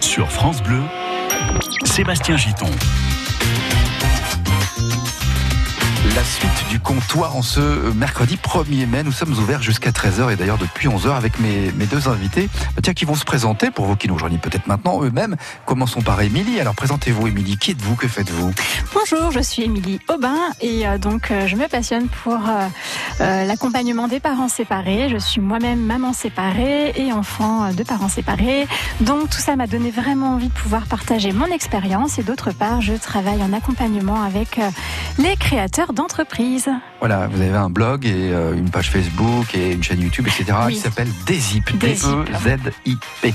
sur France Bleu, Sébastien Giton. La suite du comptoir en ce mercredi 1er mai. Nous sommes ouverts jusqu'à 13h et d'ailleurs depuis 11h avec mes, deux invités bah, tiens, qui vont se présenter pour vous qui nous rejoignent peut-être maintenant eux-mêmes. Commençons par Émilie. Alors présentez-vous Émilie. Qui êtes-vous? Que faites-vous? Bonjour, je suis Émilie Aubin et euh, donc euh, je me passionne pour euh, euh, l'accompagnement des parents séparés. Je suis moi-même maman séparée et enfant euh, de parents séparés. Donc tout ça m'a donné vraiment envie de pouvoir partager mon expérience et d'autre part, je travaille en accompagnement avec euh, les créateurs Voilà, vous avez un blog et euh, une page Facebook et une chaîne YouTube, etc. Oui. qui s'appelle. Dezip. D-E-Z-I-P.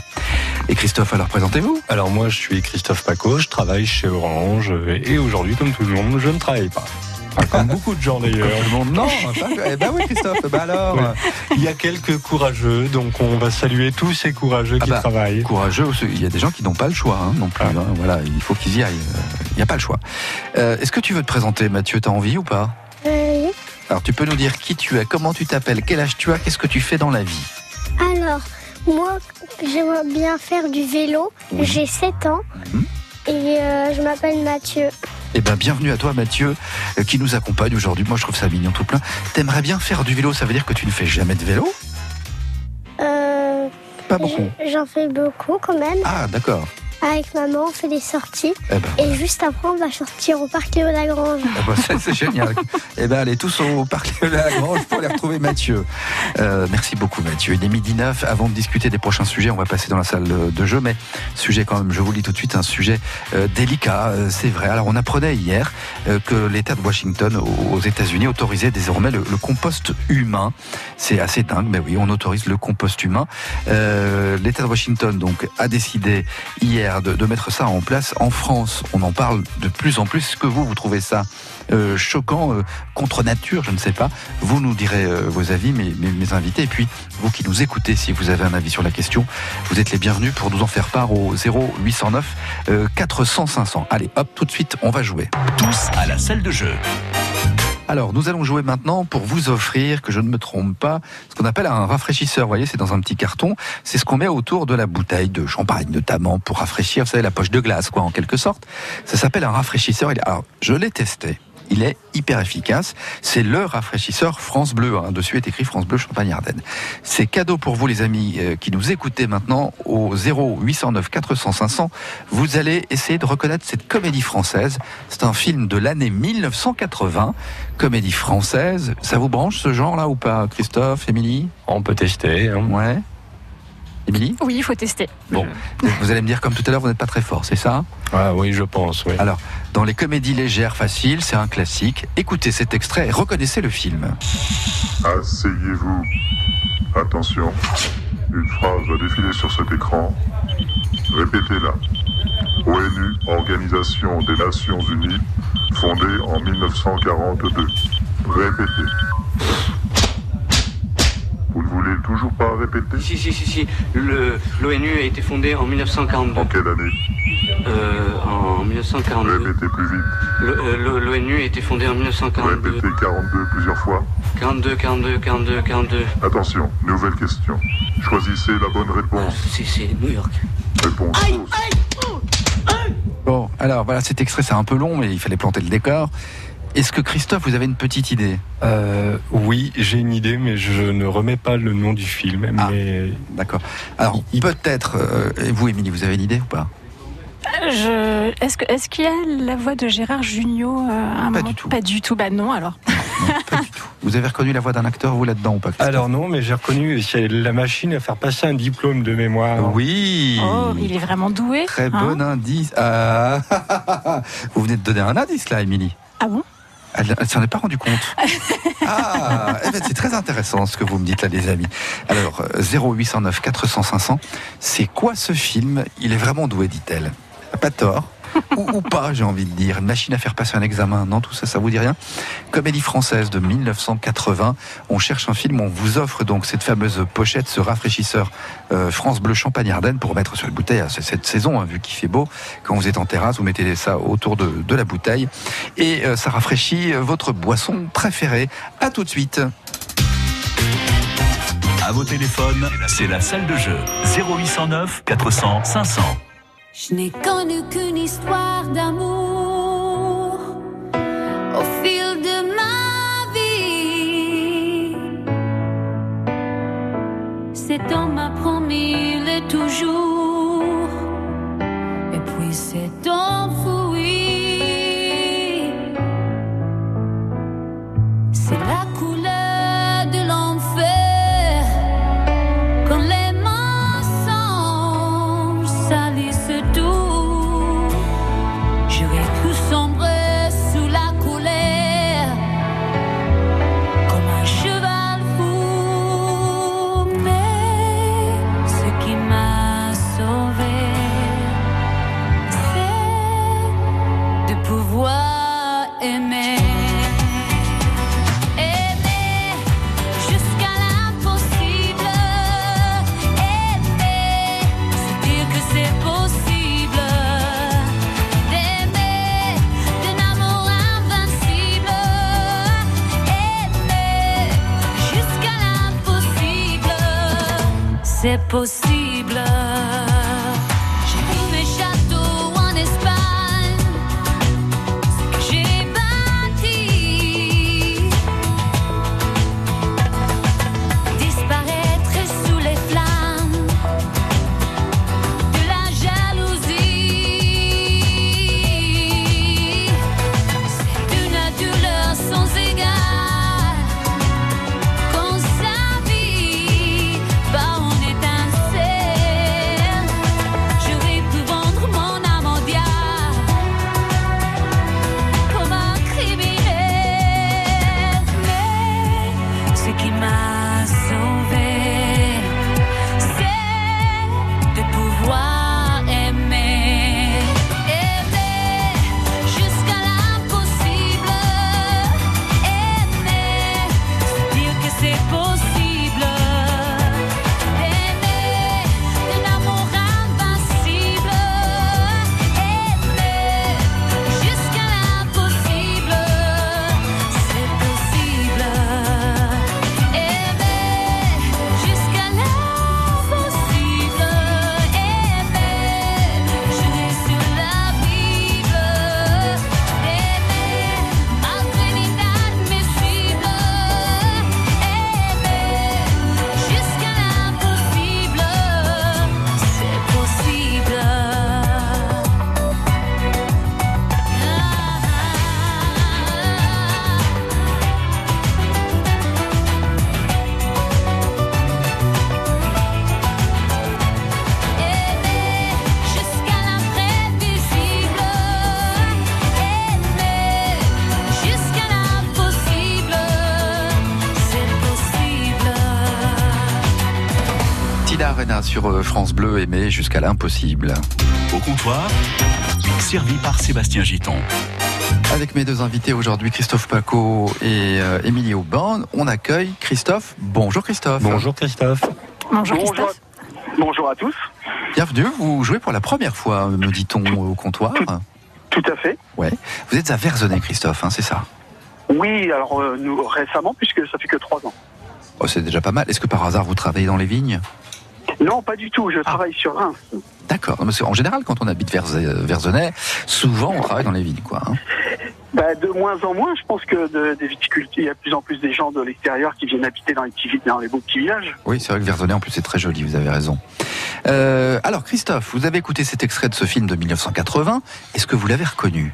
Et Christophe, alors présentez-vous Alors moi je suis Christophe Paco, je travaille chez Orange et aujourd'hui comme tout le monde je ne travaille pas. Enfin, comme beaucoup de gens d'ailleurs. Tout le monde Non pas- Eh ben oui Christophe, bah alors. Il y a quelques courageux, donc on va saluer tous ces courageux Ah qui bah, travaillent. Courageux, il y a des gens qui n'ont pas le choix hein, non plus. Ah. hein. Voilà, il faut qu'ils y aillent. Il n'y a pas le choix. Euh, Est-ce que tu veux te présenter Mathieu? T'as envie ou pas? Euh, oui. Alors tu peux nous dire qui tu es, comment tu t'appelles, quel âge tu as, qu'est-ce que tu fais dans la vie? Alors, moi, j'aimerais bien faire du vélo. Oui. J'ai 7 ans. Mhm. Et euh, je m'appelle Mathieu. Eh ben bienvenue à toi Mathieu euh, qui nous accompagne aujourd'hui. Moi je trouve ça mignon tout plein. T'aimerais bien faire du vélo, ça veut dire que tu ne fais jamais de vélo? Euh, Pas beaucoup. je- J'en fais beaucoup quand même. Ah d'accord. Avec maman, on fait des sorties. Eh ben, Et juste après, on va sortir au parc Léo Lagrange. ça, c'est génial. Eh ben allez tous au parc de la Grange pour aller retrouver Mathieu. Euh, merci beaucoup Mathieu. Il est midi 9. Avant de discuter des prochains sujets, on va passer dans la salle de jeu. Mais sujet quand même, je vous le dis tout de suite, un sujet euh, délicat. euh, c'est vrai. Alors on apprenait hier que l'État de Washington aux États-Unis autorisait désormais le, le compost humain. C'est assez dingue, mais oui, on autorise le compost humain. L'État de Washington donc a décidé hier de, mettre ça en place. En France, on en parle de plus en plus. Est-ce que vous, vous trouvez ça euh, choquant, euh, contre nature, je ne sais pas. Vous nous direz euh, vos avis, mes, mes, mes invités. Et puis, vous qui nous écoutez, si vous avez un avis sur la question, vous êtes les bienvenus pour nous en faire part au 0809 euh, 400 500. Allez, hop, tout de suite, on va jouer. Tous à la salle de jeu. Alors, nous allons jouer maintenant pour vous offrir, que je ne me trompe pas, ce qu'on appelle un rafraîchisseur. Vous voyez, c'est dans un petit carton. C'est ce qu'on met autour de la bouteille de champagne, notamment pour rafraîchir, vous savez, la poche de glace, quoi, en quelque sorte. Ça s'appelle un rafraîchisseur. Alors, je l'ai testé. Il est hyper efficace. C'est le rafraîchisseur France Bleu. Hein. Dessus est écrit France Bleu Champagne-Ardenne. C'est cadeau pour vous, les amis, euh, qui nous écoutez maintenant au 0809 400 500. Vous allez essayer de reconnaître cette comédie française. C'est un film de l'année 1980. Comédie française. Ça vous branche ce genre-là ou pas, Christophe, Émilie? On peut tester. hein. Ouais. Émilie Oui, il faut tester. Bon. Vous allez me dire, comme tout à l'heure, vous n'êtes pas très fort, c'est ça Ah oui, je pense. Oui. Alors, dans les comédies légères, faciles, c'est un classique. Écoutez cet extrait et reconnaissez le film. Asseyez-vous. Attention. Une phrase va défiler sur cet écran. Répétez-la. ONU, Organisation des Nations Unies, fondée en 1942. Répétez. Toujours pas répéter Si, si, si, si. Le- L'ONU a été fondée en 1942. En quelle année? Euh, en 1942. Répétez plus vite. Le- euh, L'ONU a été fondée en 1942. Répétez 42 plusieurs fois. 42, 42, 42, 42. Attention, nouvelle question. Choisissez la bonne Euh, réponse. C'est c'est New York. Réponse. Bon, alors voilà, cet extrait, c'est un peu long, mais il fallait planter le décor. Est-ce que Christophe, vous avez une petite idée? Euh, oui, j'ai une idée, mais je ne remets pas le nom du film. Ah. Mais D'accord. Alors, Il- peut-être, euh, et vous, Émilie, vous avez une idée ou pas? Je... Est-ce qu'il y a la voix de Gérard Jugnot euh, à un Pas moment du tout. Pas du tout. Bah non, alors. Non, pas du tout. Vous avez reconnu la voix d'un acteur, vous, là-dedans ou pas alors non, mais j'ai reconnu c'est la machine à faire passer un diplôme de mémoire. Oui Oh, il est vraiment doué. Très hein bon indice. Ah, vous venez de donner un indice, là, Émilie Ah bon? Elle, s'en est pas rendue compte. Ah, eh ben, c'est très intéressant ce que vous me dites là, les amis. Alors, euh, 0809 400 500, c'est quoi ce film? Il est vraiment doué, dit-elle. Pas tort. Ou, pas, j'ai envie de dire. Une machine à faire passer un examen, non, tout ça, ça vous dit rien Comédie française de 1980. On cherche un film, on vous offre donc cette fameuse pochette, ce rafraîchisseur euh, France Bleu Champagne Ardenne pour mettre sur la bouteille. Cette saison, hein, vu qu'il fait beau. Quand vous êtes en terrasse, vous mettez ça autour de, la bouteille et euh, ça rafraîchit euh, votre boisson préférée. À tout de suite. À vos téléphones, c'est la salle de jeu. 0809 400 500. Je n'ai connu qu'une histoire d'amour au fil de ma vie. Cet homme m'a promis le toujours, et puis s'est enfoui. Possible. Jusqu'à l'impossible. Au comptoir, servi par Sébastien Giton. Avec mes deux invités aujourd'hui, Christophe Paco et euh, Émilie Aubin, on accueille Christophe. Bonjour Christophe. Bonjour Christophe. Bonjour Bonjour, Christophe. bonjour à tous. Bienvenue, vous jouez pour la première fois, me dit-on, au comptoir. Tout à fait. Ouais. Vous êtes à Verzenay, Christophe, hein, c'est ça? Oui, alors euh, nous récemment, puisque ça fait que trois ans. Oh, C'est déjà pas mal. Est-ce que par hasard vous travaillez dans les vignes? Non, pas du tout. Je travaille sur Reims. D'accord. Parce qu'en général, quand on habite Verze- Verzenay, souvent on travaille dans les vignes, quoi. hein. Bah, de moins en moins, je pense que de- des viticulteurs, il y a de plus en plus des gens de l'extérieur qui viennent habiter dans les, petits, dans les beaux petits villages. Oui, c'est vrai que Verzenay, en plus, c'est très joli, vous avez raison. Euh, alors, Christophe, vous avez écouté cet extrait de ce film de 1980. Est-ce que vous l'avez reconnu?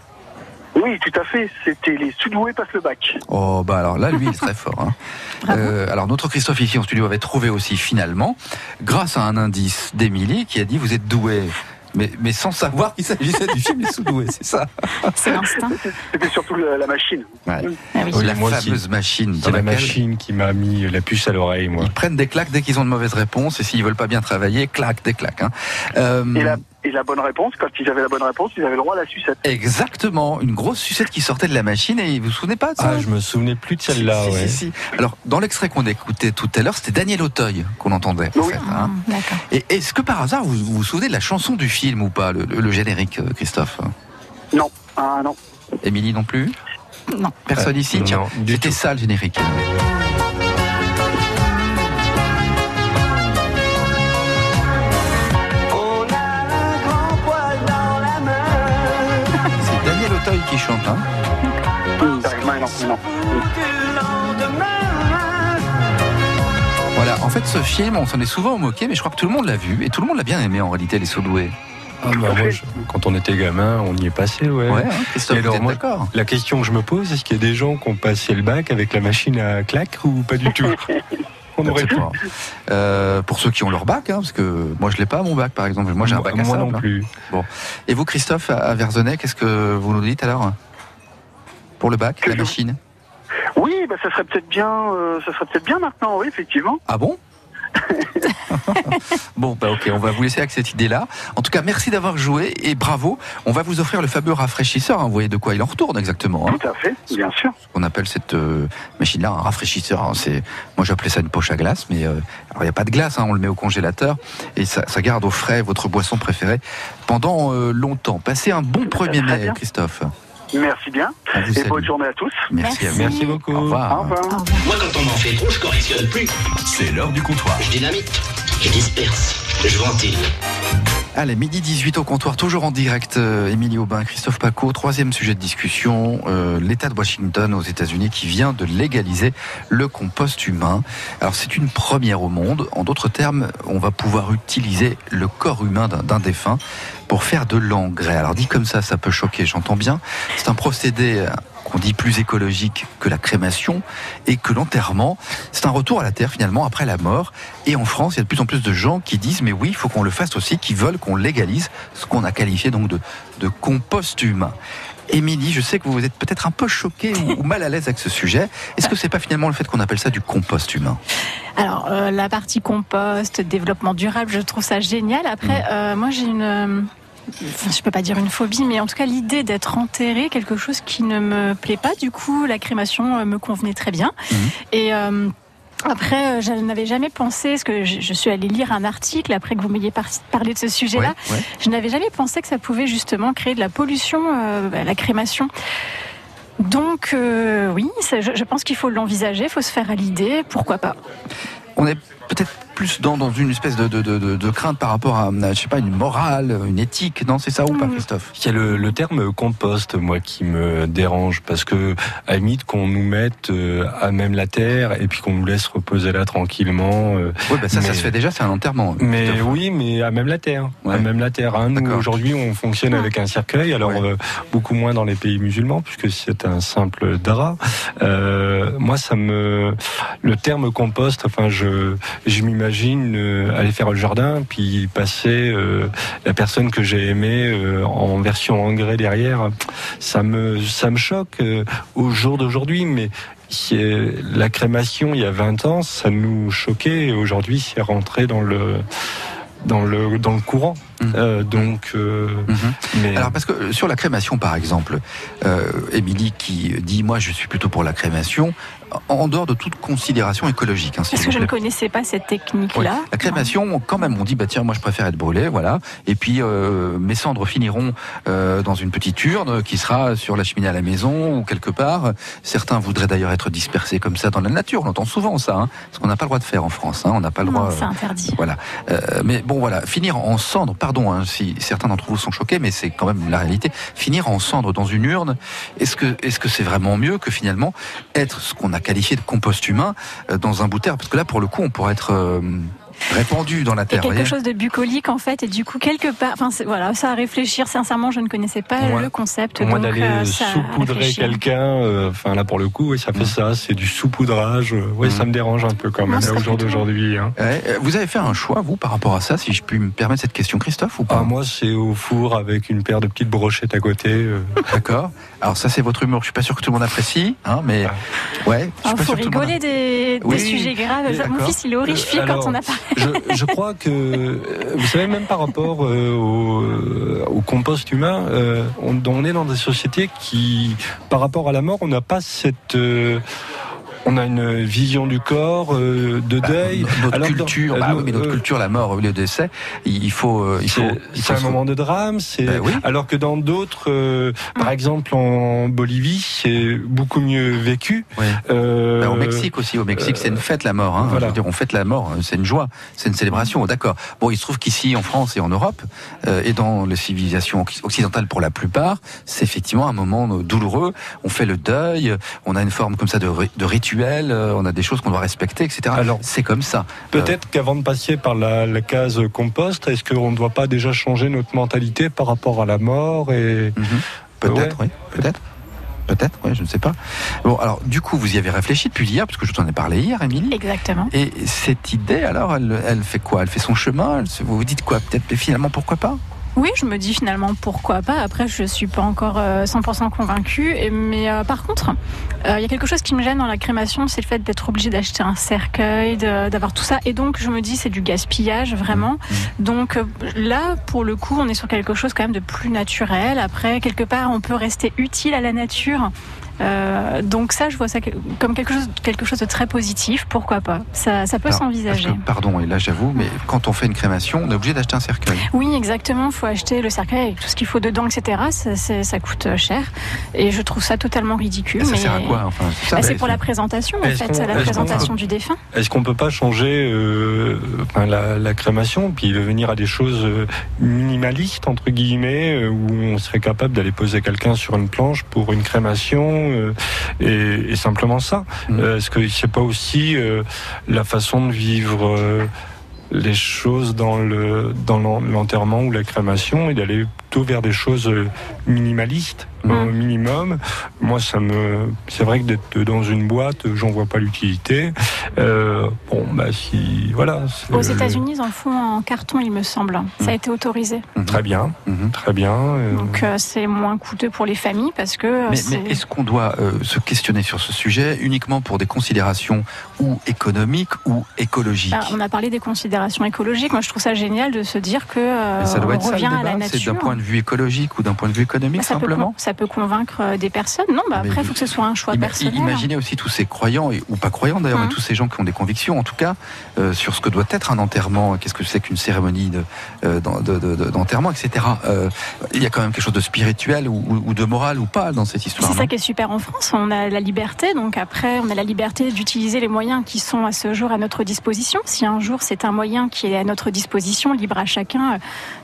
Oui, tout à fait. C'était les Soudoués passent le bac. Oh, bah alors là, lui, il est très fort. hein. Euh, alors, notre Christophe ici en studio avait trouvé aussi, finalement, grâce à un indice d'Émilie qui a dit Vous êtes doué. Mais, mais sans savoir qu'il s'agissait du film Les Sous-Doués, c'est ça? C'est l'instinct. C'était surtout la, la machine. Ouais. Ah oui. Oh, La moi fameuse aussi. machine C'est la machine qui m'a mis la puce à l'oreille, moi. ils prennent des claques dès qu'ils ont de mauvaises réponses et s'ils veulent pas bien travailler, clac, des claques. hein. Euh, Et la, et la bonne réponse, quand ils avaient la bonne réponse, ils avaient le droit à la sucette. Exactement, une grosse sucette qui sortait de la machine et vous vous souvenez pas de ça? Ah, je me souvenais plus de celle-là, Si, si, ouais. si, si. Alors, dans l'extrait qu'on écoutait tout à l'heure, c'était Daniel Auteuil qu'on entendait. en fait, hein. Ah. Et est-ce que par hasard, vous vous, vous souvenez de la chanson du film ou pas, le, le- le générique, euh, Christophe? Non. Ah non. Émilie non plus? Non. Personne Euh, ici? non, Tiens, c'était ça le générique. Chante. Hein voilà, en fait, ce film, on s'en est souvent moqué, mais je crois que tout le monde l'a vu et tout le monde l'a bien aimé en réalité, les Sodoués. Ah, bah, moi, je- quand on était gamin, on y est passé, ouais. Ouais, hein, Christophe, Et vous alors, êtes moi, d'accord La question que je me pose, est-ce qu'il y a des gens qui ont passé le bac avec la machine à claque ou pas du tout? On aurait pu. Euh, pour ceux qui ont leur bac, hein, parce que moi je l'ai pas mon bac par exemple. Moi j'ai un bac à Moi sable, non hein. plus. Et vous Christophe à à Verzonnet, qu'est-ce que vous nous dites alors Pour le bac, Que la je- machine? Oui, bah, ça serait peut-être bien, euh, ça serait peut-être bien maintenant, oui, effectivement. Ah bon? Bon, bah ok, on va vous laisser avec cette idée-là. En tout cas, merci d'avoir joué et bravo. On va vous offrir le fameux rafraîchisseur. hein. Vous voyez de quoi il en retourne exactement. hein. Tout à fait, bien sûr. On appelle cette euh, machine-là un rafraîchisseur. hein. C'est, moi j'appelais ça une poche à glace, mais euh, alors il n'y a pas de glace. On le met au congélateur et ça, ça garde au frais votre boisson préférée pendant euh, longtemps. Passez un bon 1er Très mai, bien. Christophe. Merci bien. Et salue. bonne journée à tous. Merci, à vous. Merci beaucoup. Au revoir. Au revoir. Au revoir. Moi, quand on m'en fait trop, je correctionne plus. C'est l'heure du comptoir. Je dynamite, je disperse, je ventile. Allez, midi 18 au comptoir, toujours en direct. euh, Émilie Aubin, Christophe Paco, troisième sujet de discussion, euh, l'État de Washington aux États-Unis qui vient de légaliser le compost humain. Alors c'est une première au monde. En d'autres termes, on va pouvoir utiliser le corps humain d'un défunt pour faire de l'engrais. Alors dit comme ça, ça peut choquer, j'entends bien. C'est un procédé qu'on dit plus écologique que la crémation et que l'enterrement. C'est un retour à la terre finalement après la mort. Et en France, il y a de plus en plus de gens qui disent mais oui, il faut qu'on le fasse aussi, qui veulent qu'on légalise ce qu'on a qualifié donc de, de compost humain. Émilie, je sais que vous êtes peut-être un peu choquée ou, mal à l'aise avec ce sujet. Est-ce que c'est pas finalement le fait qu'on appelle ça du compost humain? Alors, euh, la partie compost, développement durable, je trouve ça génial. Après, euh, moi, j'ai une. Enfin, je peux pas dire une phobie, mais en tout cas l'idée d'être enterré, quelque chose qui ne me plaît pas. Du coup, la crémation euh, me convenait très bien. Mhm. Et euh, après, euh, je n'avais jamais pensé, parce que je, suis allée lire un article après que vous m'ayez par- parlé de ce sujet-là. Ouais, ouais. Je n'avais jamais pensé que ça pouvait justement créer de la pollution, euh, bah, la crémation. Donc euh, oui, je, je pense qu'il faut l'envisager, il faut se faire à l'idée, pourquoi pas. On est peut-être plus dans, dans une espèce de, de, de, de- de crainte par rapport à, je sais pas, une morale, une éthique. Non, c'est ça ou pas, Mhm. Christophe? Il y a le, le terme compost, moi, qui me dérange, parce que, à la limite, qu'on nous mette euh, à même la terre et puis qu'on nous laisse reposer là tranquillement. euh, Oui, bah ça, ça Mais- se fait déjà, c'est un enterrement. mais Christophe. oui, mais à même la terre. Ouais. À même la terre. hein. Aujourd'hui, on fonctionne avec un cercueil, alors Ouais. euh, beaucoup moins dans les pays musulmans, puisque c'est un simple drap. Euh, moi, ça me. Le terme compost, enfin, je, je m'imagine euh, aller faire le jardin, puis passer euh, la personne que j'ai aimée euh, en version engrais derrière. Ça me, ça me choque euh, au jour d'aujourd'hui, mais. La crémation, il y a 20 ans, ça nous choquait. et Aujourd'hui, c'est rentré dans le, dans le, dans le courant. Euh, donc, euh, mais Alors parce que sur la crémation par exemple, euh, Émilie qui dit moi je suis plutôt pour la crémation, en- dehors de toute considération écologique. Hein, s'il Parce que je ne connaissais pas cette technique-là. La crémation, quand même, on dit bah tiens, moi je préfère être brûlé, voilà. Et puis euh, mes cendres finiront euh, dans une petite urne qui sera sur la cheminée à la maison ou quelque part. Certains voudraient d'ailleurs être dispersés comme ça dans la nature. On entend souvent ça, hein, parce qu'on n'a pas le droit de faire en France. Hein, on n'a pas le droit. c'est interdit. Voilà. Euh, mais bon, voilà, finir en cendre, pardon hein, si certains d'entre vous sont choqués, mais c'est quand même la réalité. Finir en cendre dans une urne, est-ce que est-ce que c'est vraiment mieux que finalement être ce qu'on a qualifié de compost humain euh, dans un bout Parce que là, pour le coup, on pourrait être euh, répandu dans la terre. quelque voyez chose de bucolique en fait, et du coup quelque part, enfin voilà, ça à réfléchir. Sincèrement, je ne connaissais pas le concept, Moi donc d'aller euh, saupoudrer quelqu'un, euh, enfin là pour le coup, oui, ça fait Mm. ça, c'est du saupoudrage. euh, Oui, Mm. ça me dérange un peu quand même là, au jour d'aujourd'hui. Hein. Ouais, euh, Vous avez fait un choix, vous, par rapport à ça, si je puis me permettre cette question, Christophe, ou pas? Ah, moi, c'est au four avec une paire de petites brochettes à côté. euh. D'accord. Alors ça, c'est votre humour. Je suis pas sûr que tout le monde apprécie, hein, mais ouais. Je suis Il pas faut rigoler des, des Oui, sujets graves. Mon fils, il est horrifié quand on a parlé. Je, je crois que, euh, vous savez, même par rapport euh, au, euh, au compost humain, euh, on, on est dans des sociétés qui, par rapport à la mort, on n'a pas cette... euh, on a une vision du corps, euh, de Bah, deuil. notre Alors, dans- culture, euh, bah oui, mais notre euh, culture, la mort, le décès, il il faut, euh, il faut, C'est un moment de drame, c'est oui. alors que dans d'autres, euh, par exemple en Bolivie, c'est beaucoup mieux vécu. Oui. Euh, Bah, au Mexique aussi, au Mexique, c'est une fête la mort. Hein. voilà. Je veux dire, on fête la mort, c'est une joie, c'est une célébration. D'accord. Bon, il se trouve qu'ici, en France et en Europe, euh, et dans les civilisations occ- occidentales pour la plupart, c'est effectivement un moment euh, douloureux. On fait le deuil, on a une forme comme ça de, de rituel, euh, on a des choses qu'on doit respecter, etc. Alors, c'est comme ça. Peut-être qu'avant de passer par la, la case compost, est-ce qu'on ne doit pas déjà changer notre mentalité par rapport à la mort et Mhm. Peut-être, oui, peut-être. Peut-être, oui, je ne sais pas. Bon, alors, du coup, vous y avez réfléchi depuis hier, parce que je t'en ai parlé hier, Émilie. Exactement. Et cette idée, alors, elle, elle fait quoi? Elle fait son chemin? Elle Vous vous dites quoi Peut-être, mais finalement, pourquoi pas? Oui, je me dis finalement pourquoi pas. Après, je suis pas encore euh, 100% convaincue. Et- Mais euh, par contre, euh, il y a quelque chose qui me gêne dans la crémation, c'est le fait d'être obligé d'acheter un cercueil, d'avoir tout ça. Et donc, je me dis, c'est du gaspillage vraiment. Donc euh, là, pour le coup, on est sur quelque chose quand même de plus naturel. Après, quelque part, on peut rester utile à la nature. Euh, donc ça, je vois ça comme quelque chose, quelque chose de très positif. Pourquoi pas? Ça, ça peut s'envisager. pardon, et là j'avoue, mais quand on fait une crémation, on est obligé d'acheter un cercueil. Oui, exactement. Il faut acheter le cercueil avec tout ce qu'il faut dedans, etc. Ça, coûte cher. Et je trouve ça totalement ridicule. Et ça mais... sert à quoi? Enfin, c'est Bah, c'est pour la présentation, en fait, la présentation du défunt. est-ce qu'on peut pas changer euh, enfin, la, la crémation puis venir à des choses euh, minimalistes entre guillemets euh, où on serait capable d'aller poser quelqu'un sur une planche pour une crémation euh, et, et simplement ça. Mhm. Euh, Est-ce que c'est pas aussi euh, la façon de vivre euh, les choses dans le dans l'en- l'enterrement ou la crémation et d'aller plutôt vers des choses euh, minimalistes au minimum. Moi, ça me, c'est vrai que d'être dans une boîte, j'en vois pas l'utilité. Euh, bon, bah si, voilà. Aux États-Unis, ils en font en carton, il me semble. Ça a été autorisé. Mhm. Très bien, Mhm. très bien. euh, Donc euh, c'est moins coûteux pour les familles parce que Mais, est-ce qu'on doit euh, se questionner sur ce sujet uniquement pour des considérations ou économiques ou écologiques Bah, on a parlé des considérations écologiques. Moi, je trouve ça génial de se dire que euh, ça doit on être ça le revient à la nature. d'un point de vue écologique ou d'un point de vue économique Bah, ça, peut, simplement con- ça peut convaincre euh, des personnes. Non, bah, Mais après, il faut que ce soit un choix Ima- personnel. Imaginez aussi tous ces croyants, et- ou pas croyants d'ailleurs, mais tous ces gens qui ont des convictions, en tout cas, euh, sur ce que doit être un enterrement, qu'est-ce que c'est qu'une cérémonie de, euh, d'en- de- d'enterrement, etc. Euh, il y a quand même quelque chose de spirituel ou, de moral ou pas dans cette histoire. C'est ça qui est super en France. On a la liberté, donc après, on a la liberté d'utiliser les moyens qui sont à ce jour à notre disposition. Si un jour c'est un moyen qui est à notre disposition, libre à chacun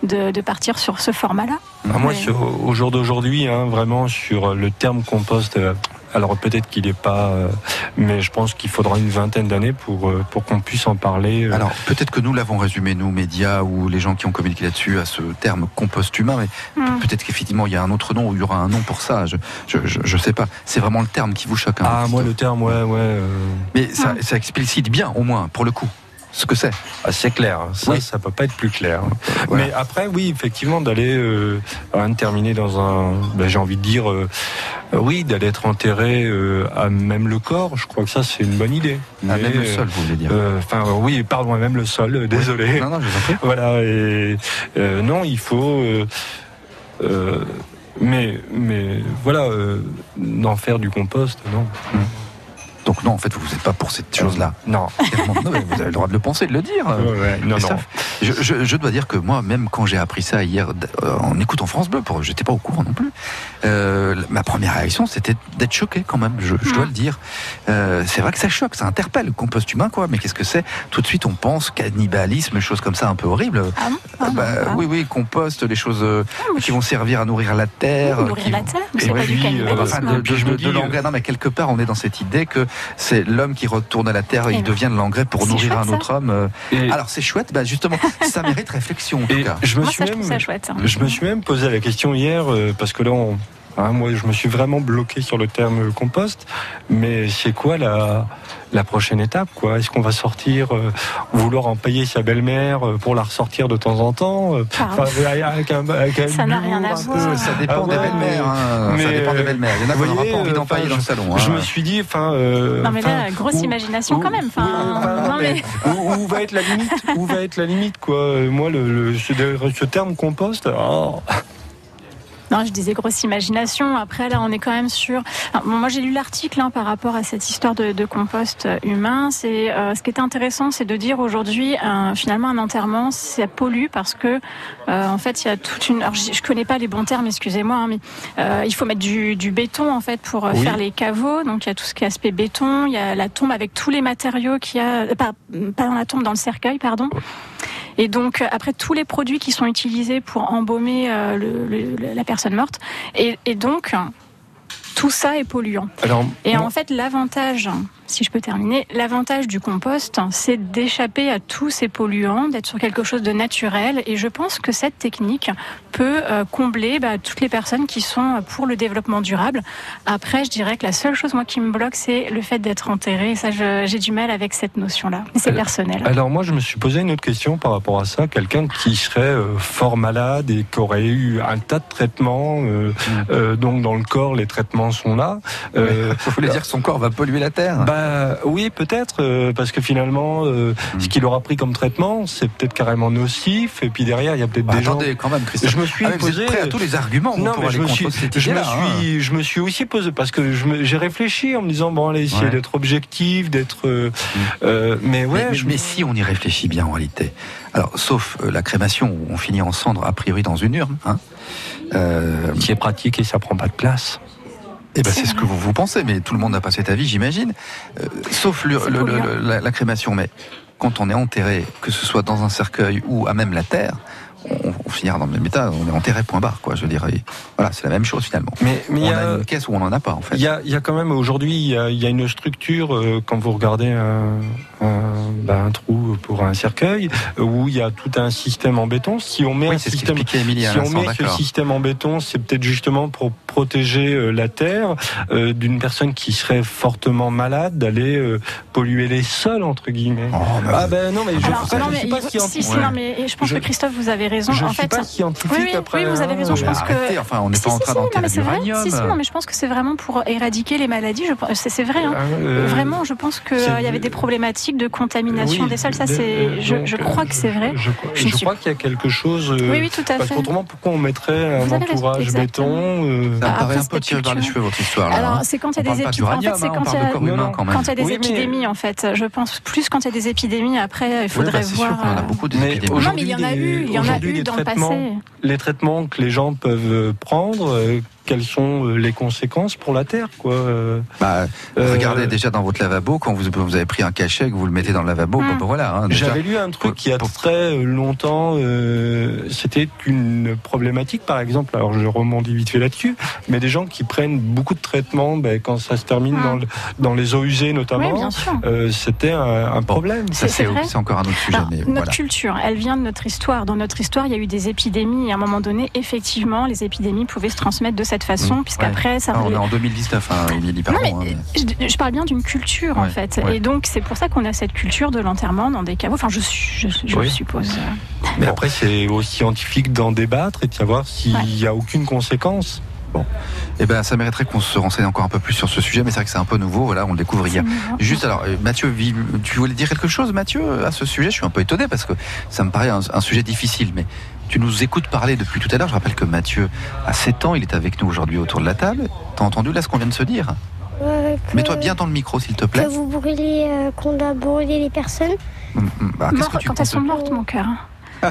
de, de partir sur ce format-là. Ah, moi, sur- au jour d'aujourd'hui, hein, vraiment sur le terme compost. euh, alors peut-être qu'il n'est pas, euh, mais je pense qu'il faudra une vingtaine d'années pour euh, pour qu'on puisse en parler. euh. Alors peut-être que nous l'avons résumé, nous, médias ou les gens qui ont communiqué là-dessus, à ce terme compost humain, mais Hmm. peut-être qu'effectivement il y a un autre nom ou il y aura un nom pour ça. Je, je, je, je sais pas. C'est vraiment le terme qui vous choque. hein, ah, moi le terme, ouais, ouais. euh, Mais ça, ça explicite bien, au moins, pour le coup, ce que c'est. Ah, c'est clair, ça, Oui. ça peut pas être plus clair. Voilà. Mais après, oui, effectivement, d'aller euh, hein, terminer dans un, ben, j'ai envie de dire, euh, oui, d'aller être enterré euh, à même le corps. Je crois que ça, c'est une bonne idée. Ah, Mais, même le sol, vous voulez dire. euh, Enfin, oui, pardon, à même le sol. Désolé. Non, non, je vous en prie. Voilà. Et non, il faut. mais, mais voilà, d'en faire du compost, non. Donc non, en fait, vous n'êtes pas pour cette chose-là. Non. Non, mais vous avez le droit de le penser, de le dire. Ouais, ouais, non, non. Je, je- je dois dire que moi, même quand j'ai appris ça hier euh, en écoutant France Bleu, pour, j'étais pas au courant non plus. euh, ma première réaction, c'était d'être choqué quand même. Je, je dois le dire. Euh, c'est vrai que ça choque, ça interpelle. Compost humain, quoi. Mais qu'est-ce que c'est? Tout de suite, on pense cannibalisme, choses comme ça, un peu horribles. Ah bon? Ah Bah, ah. oui, oui, compost, les choses mais qui vont servir à nourrir la terre. Oui, nourrir qui la vont- terre, c'est pas oui, du euh, cannibalisme. Enfin, de, de-. Non, mais quelque part, on est dans cette idée que c'est l'homme qui retourne à la terre et il devient de l'engrais pour nourrir chouette, un ça. autre homme. euh. Et, Alors, c'est chouette, bah, justement, ça mérite réflexion en tout cas. je me Moi, suis ça, je même, trouve ça chouette. hein. Je me suis même posé la question hier euh, parce que là, on- hein, moi, je me suis vraiment bloqué sur le terme compost. Mais c'est quoi la, la prochaine étape quoi? Est-ce qu'on va sortir, euh, vouloir en payer sa belle-mère euh, pour la ressortir de temps en temps euh, Pardon. enfin, avec un- avec un Ça n'a rien à voir. Ça dépend Ah ouais, des belles-mères. hein. ça dépend des belles-mères. Il y en a qui voyez, pas envie d'empailler enfin, dans le salon. Je hein. me suis dit, enfin. euh, Non mais là, grosse où- imagination où- quand même. Enfin, où- enfin, non, mais... où, où va être la limite Où va être la limite quoi? Moi, le, le- ce, ce terme compost, oh, Non, je disais grosse imagination. Après, là, on est quand même sur. Alors, bon, moi, j'ai lu l'article hein, par rapport à cette histoire de, de compost humain. C'est euh, ce qui est intéressant, c'est de dire aujourd'hui, un- finalement, un enterrement, ça pollue parce que, euh, en fait, il y a toute une. Alors, je, je connais pas les bons termes, excusez-moi, hein, mais euh, il faut mettre du, du béton en fait pour euh, Oui. faire les caveaux. Donc, il y a tout ce qui est aspect béton. Il y a la tombe avec tous les matériaux qu'il y a. euh, Pas, pas dans la tombe, dans le cercueil, pardon. Et donc après tous les produits qui sont utilisés pour embaumer euh, le- le- le- la personne morte, et, et donc tout ça est polluant. Alors, Et en fait, l'avantage, si je peux terminer, l'avantage du compost, c'est d'échapper à tous ces polluants, d'être sur quelque chose de naturel. Et je pense que cette technique peut euh, combler bah, toutes les personnes qui sont pour le développement durable. Après, je dirais que la seule chose moi qui me bloque, c'est le fait d'être enterré. Et ça, j'ai du mal avec cette notion-là. C'est Euh, personnel. Alors moi, je me suis posé une autre question par rapport à ça. Quelqu'un qui serait euh, fort malade et qui aurait eu un tas de traitements, euh, euh, donc dans le corps, les traitements sont là. Euh, Vous voulez dire que son corps va polluer la terre bah oui, peut-être, euh, parce que finalement, euh, ce qu'il aura pris comme traitement, c'est peut-être carrément nocif. Et puis derrière, il y a peut-être Bah, des gens. Quand même, Christophe. Je me suis Ah, mais vous êtes posé- prêt à tous les arguments Non, mais je me contre suis, je me hein. suis, je me suis aussi posé parce que j'ai réfléchi en me disant bon allez essayer Ouais. d'être objectif, d'être, euh, euh, mais ouais, mais, mais- je- mais si on y réfléchit bien en réalité. Alors, sauf la crémation où on finit en cendre a priori dans une urne. Hein, euh, qui est pratique et ça prend pas de place. Eh ben, c'est ce que vous, vous pensez, mais tout le monde n'a pas cet avis, j'imagine. Euh, sauf le- le- le- la, la crémation. Mais quand on est enterré, que ce soit dans un cercueil ou à même la terre, on, on finira dans le même état. On est enterré, point barre, quoi. Je veux dire, et voilà, c'est la même chose finalement. Mais, mais il on y a... a, une caisse où on n'en a pas, en fait. il y a, il y a quand même aujourd'hui, il y a, il y a une structure euh, quand vous regardez un, bah, un trou pour un cercueil où il y a tout un système en béton. Si on met Oui, un système Si on met ce système en béton, c'est peut-être justement pour protéger euh, la terre euh, d'une personne qui serait fortement malade, d'aller euh, polluer les sols entre guillemets. Oh, mais- ah ben non mais je, Alors, ça, non, je mais suis pas il- scientifique. si, si, non, mais je pense Je- que Christophe, vous avez raison. Je en suis fait, pas scientifique oui, oui, après. oui, vous avez raison. hein. Je pense que- enfin, on n'est Si, pas en train d'enterrer l'uranium. Si, si, non, mais je pense que c'est vraiment pour éradiquer les maladies. Je, c'est vrai. hein. Euh, Vraiment, je pense qu'il y avait des problématiques de contamination oui, des sols. Ça, c'est. euh, Je, crois que c'est vrai. Je, crois qu'il y a quelque chose. euh, Oui, oui, tout à Parce fait. qu'autrement, pourquoi on mettrait un entourage béton euh, Ça me Après, paraît un peu tiré par les cheveux, votre histoire. Là, Alors, hein. c'est quand il y On a des épidémies. En fait, c'est hein, on quand il y a. des épidémies, en fait, je pense plus quand il y a des épidémies. Après, il faudrait bah, voir. en a euh, beaucoup d'épidémies. Non, mais il y en a eu, il y en a aujourd'hui, eu les dans le traitements- passé. les traitements que les gens peuvent prendre, quelles sont euh, les conséquences pour la terre, quoi. euh, Bah, euh, regardez déjà dans votre lavabo, quand vous, vous avez pris un cachet, que vous le mettez dans le lavabo, Mm. bah, bah, voilà. hein. J'avais lu un truc il y a pour- très longtemps. euh, C'était une problématique, par exemple. Alors je rebondis vite fait là-dessus, mais des gens qui prennent beaucoup de traitements, ben, quand ça se termine Mm. dans, le- dans les eaux usées notamment, euh, c'était un, un problème. Ça, C'est- encore un autre sujet. Alors, mais notre voilà. culture, elle vient de notre histoire. Dans notre histoire, il y a eu des épidémies et à un moment donné, effectivement, les épidémies pouvaient se transmettre de cette façon, Mmh, puisqu'après, ça Ah, on est en 2019, hein, Émilie, pardon. Non, mais hein, mais- je, je parle bien d'une culture en fait, ouais. et donc c'est pour ça qu'on a cette culture de l'enterrement dans des caveaux. Enfin, je, suis- je, je Oui. suppose. Mais après, c'est aux scientifiques d'en débattre et de savoir s'il Ouais. n'y a aucune conséquence. Eh ben, ça mériterait qu'on se renseigne encore un peu plus sur ce sujet, mais c'est vrai que c'est un peu nouveau. Voilà, on le découvre hier. Juste alors, euh, Mathieu, tu voulais dire quelque chose, Mathieu, à ce sujet? Je suis un peu étonné parce que ça me paraît un, un sujet difficile, mais tu nous écoutes parler depuis tout à l'heure. Je rappelle que Mathieu a 7 ans, il est avec nous aujourd'hui autour de la table. T'as entendu là ce qu'on vient de se dire Euh, Mets-toi bien dans le micro, s'il te plaît. Que vous brûlez, euh, qu'on doit brûler les personnes. Hum, hum, bah, qu'est-ce Mort que tu quand elles sont mortes, mon cœur.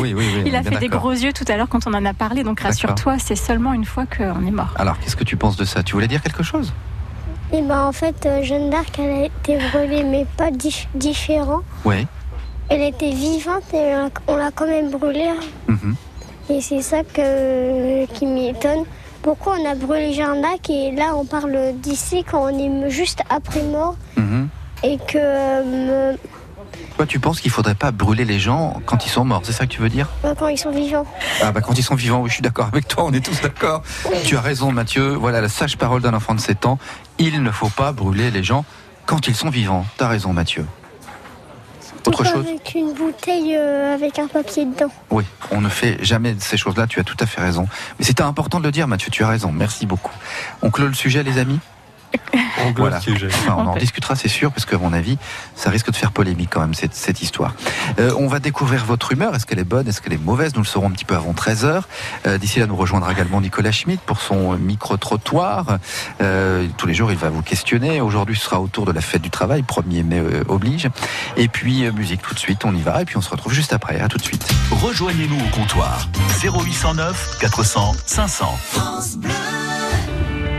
Oui, oui, oui. Il a fait des gros yeux tout à l'heure quand on en a parlé, donc rassure-toi, c'est seulement une fois qu'on est mort. Alors, qu'est-ce que tu penses de ça? Tu voulais dire quelque chose? Et ben en fait, euh, Jeanne d'Arc, elle a été brûlée, mais pas dif- différent. Oui. Elle était vivante et on l'a- quand même brûlée. Mhm. Et c'est ça que, qui m'étonne. Pourquoi on a brûlé Jeanne d'Arc et là on parle d'ici quand on est juste après mort Mhm. et que euh, Toi, tu penses qu'il faudrait pas brûler les gens quand ils sont morts C'est ça que tu veux dire? Quand ils sont vivants. Ah bah quand ils sont vivants, oui, je suis d'accord avec toi, on est tous d'accord. Tu as raison Mathieu, voilà la sage parole d'un enfant de 7 ans, il ne faut pas brûler les gens quand ils sont vivants. T'as raison Mathieu. Autre chose Avec une bouteille euh, avec un papier dedans. Oui, on ne fait jamais ces choses-là, tu as tout à fait raison. Mais c'était important de le dire Mathieu, tu as raison, merci beaucoup. On clôt le sujet les amis? On. Enfin, en discutera, c'est sûr, parce qu'à mon avis, ça risque de faire polémique quand même, cette, cette histoire. Euh, on va découvrir votre humeur. Est-ce qu'elle est bonne? Est-ce qu'elle est mauvaise? Nous le saurons un petit peu avant 13h. D'ici là, nous rejoindra également Nicolas Schmitt pour son micro-trottoir. Euh, tous les jours, il va vous questionner. Aujourd'hui, ce sera autour de la fête du travail, 1er mai euh, oblige. Et puis, euh, musique tout de suite, on y va. Et puis, on se retrouve juste après. À tout de suite. Rejoignez-nous au comptoir 0809 400 500.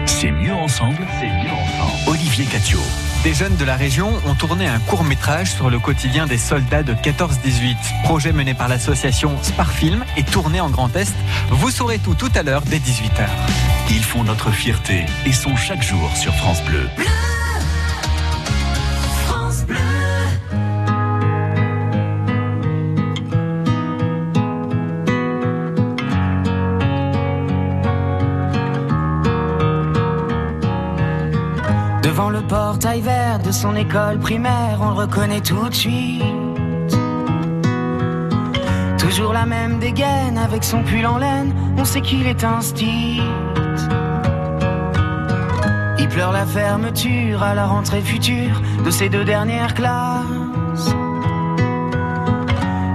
C'est mieux ensemble, c'est mieux ensemble. Olivier Catio. Des jeunes de la région ont tourné un court métrage sur le quotidien des soldats de 14-18. Projet mené par l'association Sparfilm et tourné en Grand Est. Vous saurez tout tout à l'heure dès 18h. Ils font notre fierté et sont chaque jour sur France Bleu. Portail vert de son école primaire, on le reconnaît tout de suite. Toujours la même dégaine avec son pull en laine, on sait qu'il est style. Il pleure la fermeture à la rentrée future de ses deux dernières classes.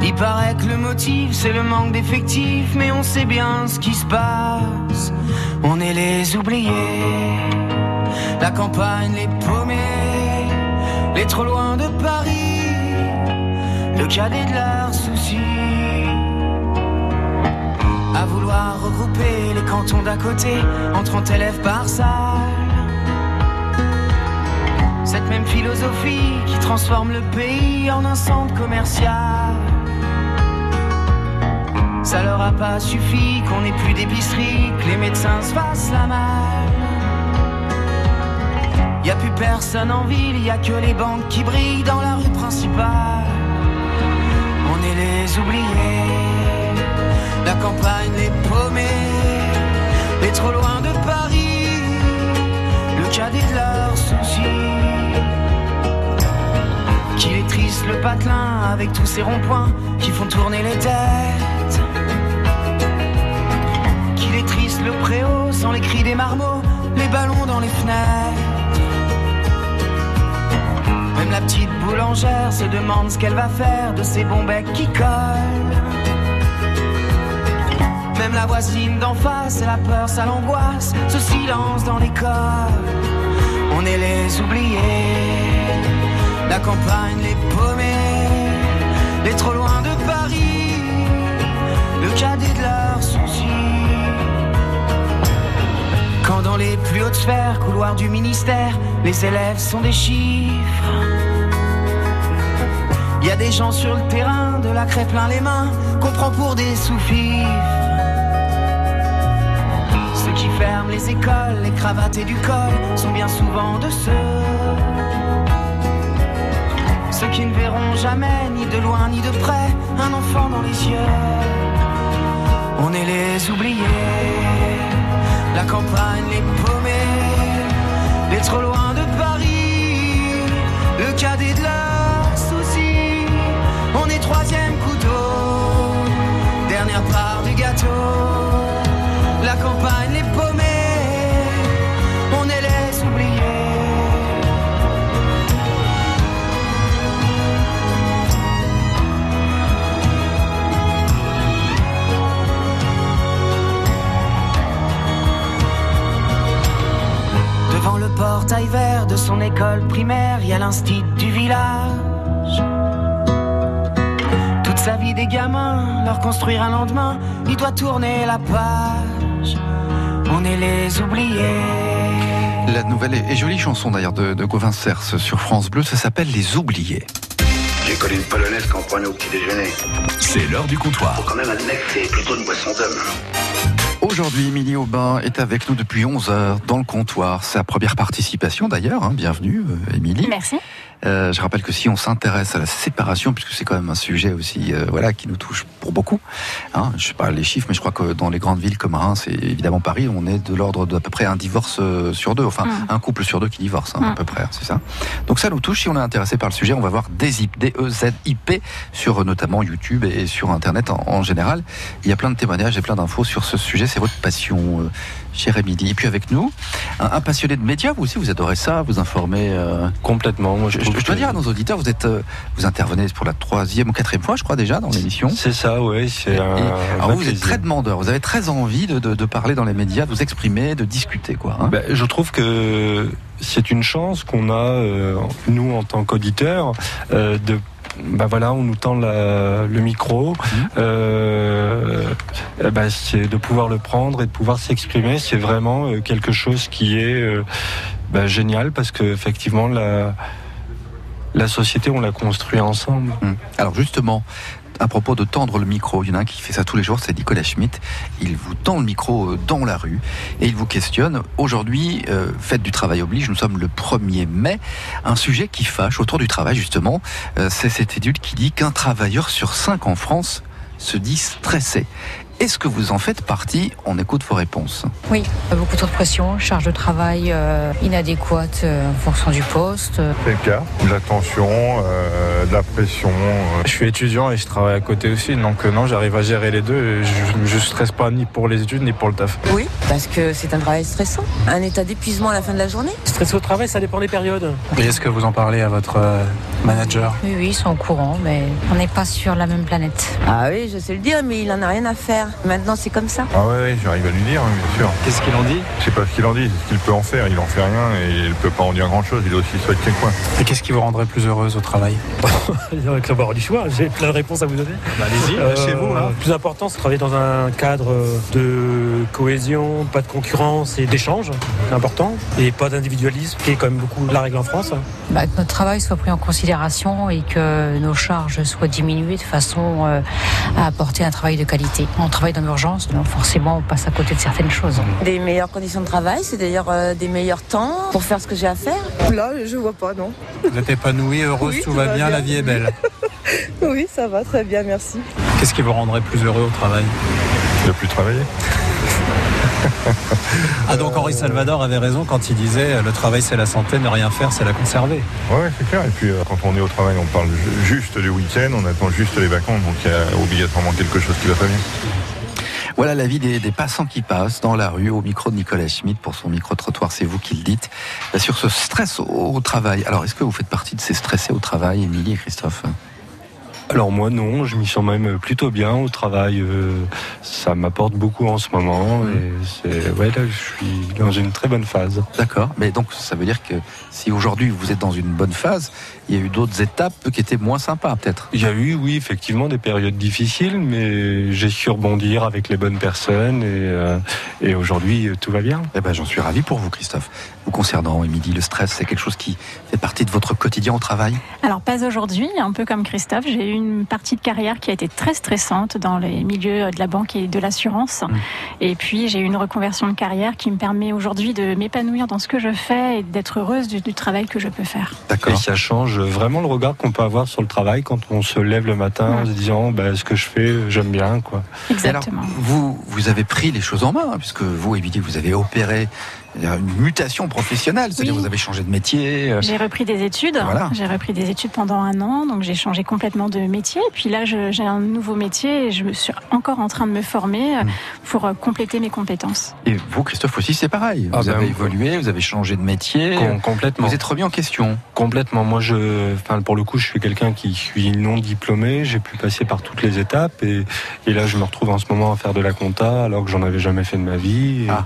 Il paraît que le motif c'est le manque d'effectifs, mais on sait bien ce qui se passe. On est les oubliés. La campagne, les paumés, les trop loin de Paris, le cadet de leurs soucis. À vouloir regrouper les cantons d'à côté en 30 élèves par salle. Cette même philosophie qui transforme le pays en un centre commercial. Ça leur a pas suffi qu'on ait plus d'épicerie, que les médecins se fassent la malle. Y a plus personne en ville, y a que les banques qui brillent dans la rue principale. On est les oubliés, la campagne, les paumés, les trop loin de Paris, le cadet de leurs soucis. Qu'il est triste le patelin avec tous ces ronds-points qui font tourner les têtes. Qu'il est triste le préau sans les cris des marmots, les ballons dans les fenêtres. Même la petite boulangère se demande ce qu'elle va faire de ces bons becs qui collent. Même la voisine d'en face, elle a peur, ça l'angoisse, ce silence dans l'école. On est les oubliés, la campagne, les paumés, les trop couloirs du ministère, les élèves sont des chiffres. Y a des gens sur le terrain, de la craie plein les mains, qu'on prend pour des sous-fifres. Ceux qui ferment les écoles, les cravates et du col sont bien souvent de ceux. Ceux qui ne verront jamais, ni de loin ni de près, un enfant dans les yeux. On est les oubliés, la campagne, les paumés, les trop loin de Paris, le cadet de leurs soucis. On est troisième couteau, dernière part du gâteau. La campagne, portail vert de son école primaire, il y a l'instit du village. Toute sa vie des gamins, leur construire un lendemain, il doit tourner la page. On est les oubliés. La nouvelle et jolie chanson d'ailleurs de, de Gauvin Cers sur France Bleu, ça s'appelle Les Oubliés. J'ai connu une polonaise qu'on prenait au petit déjeuner. C'est l'heure du comptoir. Faut quand même admettre que c'est plutôt une boisson d'homme. Aujourd'hui, Émilie Aubin est avec nous depuis 11 heures dans le comptoir. Sa première participation d'ailleurs. hein. Bienvenue, euh, Émilie. Merci. Euh, je rappelle que si on s'intéresse à la séparation, puisque c'est quand même un sujet aussi, euh, voilà, qui nous touche pour beaucoup. Hein, je sais pas les chiffres, mais je crois que dans les grandes villes comme Reims et évidemment Paris, on est de l'ordre d'à peu près un divorce euh, sur deux, enfin Mm. un couple sur deux qui divorce, hein, Mm. à peu près, c'est ça. Donc ça nous touche. Si on est intéressé par le sujet, on va voir DEZIP, D-E-Z-I-P, sur euh, notamment YouTube et sur Internet en, en général. Il y a plein de témoignages et plein d'infos sur ce sujet. C'est votre passion. Euh, Cher Émilie. Et puis avec nous, un, un passionné de médias, vous aussi, vous adorez ça, vous informez. euh, Complètement. Moi, Je, dois dire à nos auditeurs, vous êtes, euh, vous intervenez pour la troisième ou quatrième fois, je crois déjà, dans l'émission. C'est ça. C'est un. un alors vous, vous êtes très demandeur, vous avez très envie de, de- de parler dans les médias, de vous exprimer, de discuter, quoi. hein. Ben, je trouve que c'est une chance qu'on a, euh, nous, en tant qu'auditeurs, euh, de. Ben voilà, on nous tend la- le micro. Mhm. Euh, ben, c'est de pouvoir le prendre et de pouvoir s'exprimer. C'est vraiment euh, quelque chose qui est euh, ben, génial parce que effectivement la la société, on l'a construit ensemble. Hum. Alors justement, à propos de tendre le micro, il y en a un qui fait ça tous les jours, c'est Nicolas Schmitt. Il vous tend le micro euh, dans la rue et il vous questionne. Aujourd'hui, euh, fête du travail oblige, nous sommes le 1er mai. Un sujet qui fâche autour du travail, justement, euh, c'est cette étude qui dit qu'un travailleur sur cinq en France se dit stressé. Est-ce que vous en faites partie? On écoute vos réponses. Oui, beaucoup trop de pression, charge de travail euh, inadéquate euh, en fonction du poste. C'est le cas. De la tension, euh, de la pression. euh. Je suis étudiant et je travaille à côté aussi, donc euh, non, j'arrive à gérer les deux. et Je, je stresse pas ni pour les études ni pour le taf. Oui, parce que c'est un travail stressant, un état d'épuisement à la fin de la journée. Stress au travail, ça dépend des périodes. Et est-ce que vous en parlez à votre euh, manager Oui, oui, ils sont au courant, mais on n'est pas sur la même planète. Ah oui, je sais le dire, mais il en a rien à faire. Maintenant, c'est comme ça. Ah ouais, ouais, j'arrive à lui dire, bien sûr. Qu'est-ce qu'il en dit? Je sais pas ce qu'il en dit, c'est ce qu'il peut en faire. Il en fait rien et il peut pas en dire grand chose. Il est aussi de coin. Et qu'est-ce qui vous rendrait plus heureuse au travail? Il y aurait que avoir du choix. J'ai plein de réponses à vous donner. Allez-y, Euh, chez vous. Hein. Le plus important, c'est de travailler dans un cadre de cohésion, pas de concurrence et d'échange. C'est important. Et pas d'individualisme, qui est quand même beaucoup la règle en France. Bah, que notre travail soit pris en considération et que nos charges soient diminuées de façon euh, à apporter un travail de qualité. On travaille dans l'urgence, donc forcément on passe à côté de certaines choses. Des meilleures conditions de travail, c'est d'ailleurs euh, des meilleurs temps pour faire ce que j'ai à faire. Là, je vois pas, non. Vous êtes épanouie, heureuse, Oui, tout va va bien, bien. la vie est belle. Oui, ça va, très bien, merci. Qu'est-ce qui vous rendrait plus heureux au travail? Il a plus travailler. Ah donc Henri Salvador avait raison quand il disait euh, le travail c'est la santé, ne rien faire c'est la conserver. Ouais, ouais, c'est clair. Et puis, euh, quand on est au travail, on parle ju- juste du week-end, on attend juste les vacances, donc il y a obligatoirement quelque chose qui va pas bien. Voilà la vie des, des passants qui passent dans la rue au micro de Nicolas Schmitt pour son micro-trottoir, c'est vous qui le dites, euh, sur ce stress au, au travail. Alors, est-ce que vous faites partie de ces stressés au travail, Émilie et Christophe? Alors moi non, je m'y sens même plutôt bien au travail. euh, ça m'apporte beaucoup en ce moment et c'est ouais là je suis dans une très bonne phase. D'accord, mais donc ça veut dire que si aujourd'hui vous êtes dans une bonne phase, il y a eu d'autres étapes qui étaient moins sympas peut-être? Il y a eu oui effectivement des périodes difficiles, mais j'ai su rebondir avec les bonnes personnes et, euh, et aujourd'hui euh, tout va bien. Eh ben, j'en suis ravi pour vous, Christophe. Vous concernant, Émilie, le stress, c'est quelque chose qui fait partie de votre quotidien au travail? Alors pas aujourd'hui, un peu comme Christophe, j'ai eu une partie de carrière qui a été très stressante dans les milieux de la banque et de l'assurance. Et puis j'ai eu une reconversion de carrière qui me permet aujourd'hui de m'épanouir dans ce que je fais et d'être heureuse du, du travail que je peux faire. Et ça change vraiment le regard qu'on peut avoir sur le travail quand on se lève le matin en se disant bah, ce que je fais, j'aime bien quoi. Exactement. Alors, vous, vous avez pris les choses en main, hein, puisque vous, Émilie, vous avez opéré une mutation professionnelle, c'est-à-dire Oui. vous avez changé de métier. euh, J'ai repris des études. Voilà. J'ai repris des études pendant un an, donc j'ai changé complètement de métier. Et puis là, j'ai un nouveau métier et je me suis encore en train de me former euh, Hmm. pour euh, compléter mes compétences. Et vous, Christophe, aussi, c'est pareil. Ah vous ben, avez évolué, vous avez changé de métier. Com- complètement. Vous êtes remis en question. Complètement. Moi, je, enfin, pour le coup, je suis quelqu'un qui suis non diplômé. J'ai pu passer par toutes les étapes et, et là, je me retrouve en ce moment à faire de la compta alors que j'en avais jamais fait de ma vie. Et- Ah.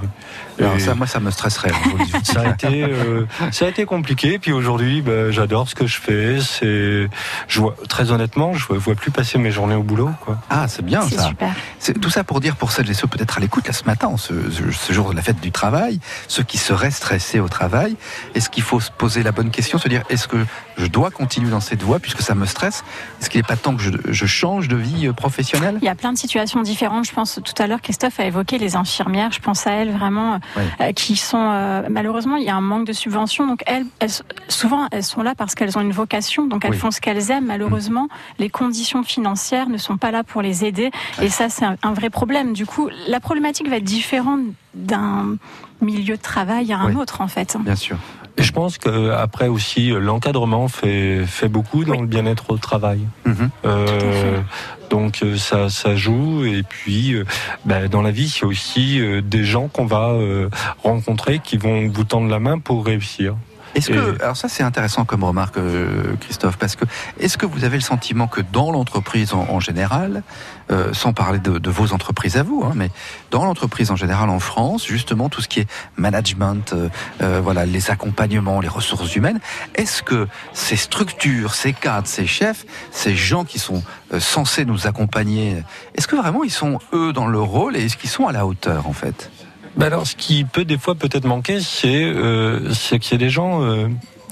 Et Alors ça, moi, ça me stresserait. hein, ça a été, euh, ça a été compliqué. Puis aujourd'hui, bah, j'adore ce que je fais. C'est, je vois, très honnêtement, je vois, vois plus passer mes journées au boulot, quoi. Ah, c'est bien C'est ça. super. C'est tout ça pour dire pour celles et ceux peut-être à l'écoute là ce matin, ce, ce- ce jour de la fête du travail, ceux qui seraient stressés au travail, est-ce qu'il faut se poser la bonne question, se dire est-ce que je dois continuer dans cette voie puisque ça me stresse? Est-ce qu'il n'est pas temps que je, je change de vie euh, professionnelle? Il y a plein de situations différentes. Je pense tout à l'heure, Christophe a évoqué les infirmières. Je pense à elles vraiment, Euh, qui sont euh, malheureusement il y a un manque de subventions. Donc elles, elles- souvent elles sont là parce qu'elles ont une vocation. Donc elles Oui. font ce qu'elles aiment. Malheureusement, les conditions financières ne sont pas là pour les aider. Et ça c'est un, un vrai problème. Du coup, la problématique va être différente d'un milieu de travail à un Oui. autre en fait. Bien sûr. Je pense qu'après aussi, l'encadrement fait, fait beaucoup dans le bien-être au travail. Mhm. Euh, donc euh, ça, ça joue. Et puis, euh, ben, dans la vie, a aussi euh, des gens qu'on va euh, rencontrer qui vont vous tendre la main pour réussir. Est-ce Et- que, alors ça c'est intéressant comme remarque, euh, Christophe, parce que est-ce que vous avez le sentiment que dans l'entreprise en, en général, euh, sans parler de, de vos entreprises à vous, hein, mais dans l'entreprise en général en France, justement tout ce qui est management, euh, voilà, les accompagnements, les ressources humaines, est-ce que ces structures, ces cadres, ces chefs, ces gens qui sont censés nous accompagner, est-ce que vraiment ils sont eux dans leur rôle et est-ce qu'ils sont à la hauteur en fait? Ben alors, ce qui peut des fois peut-être manquer, c'est euh, c'est qu'il y a des gens.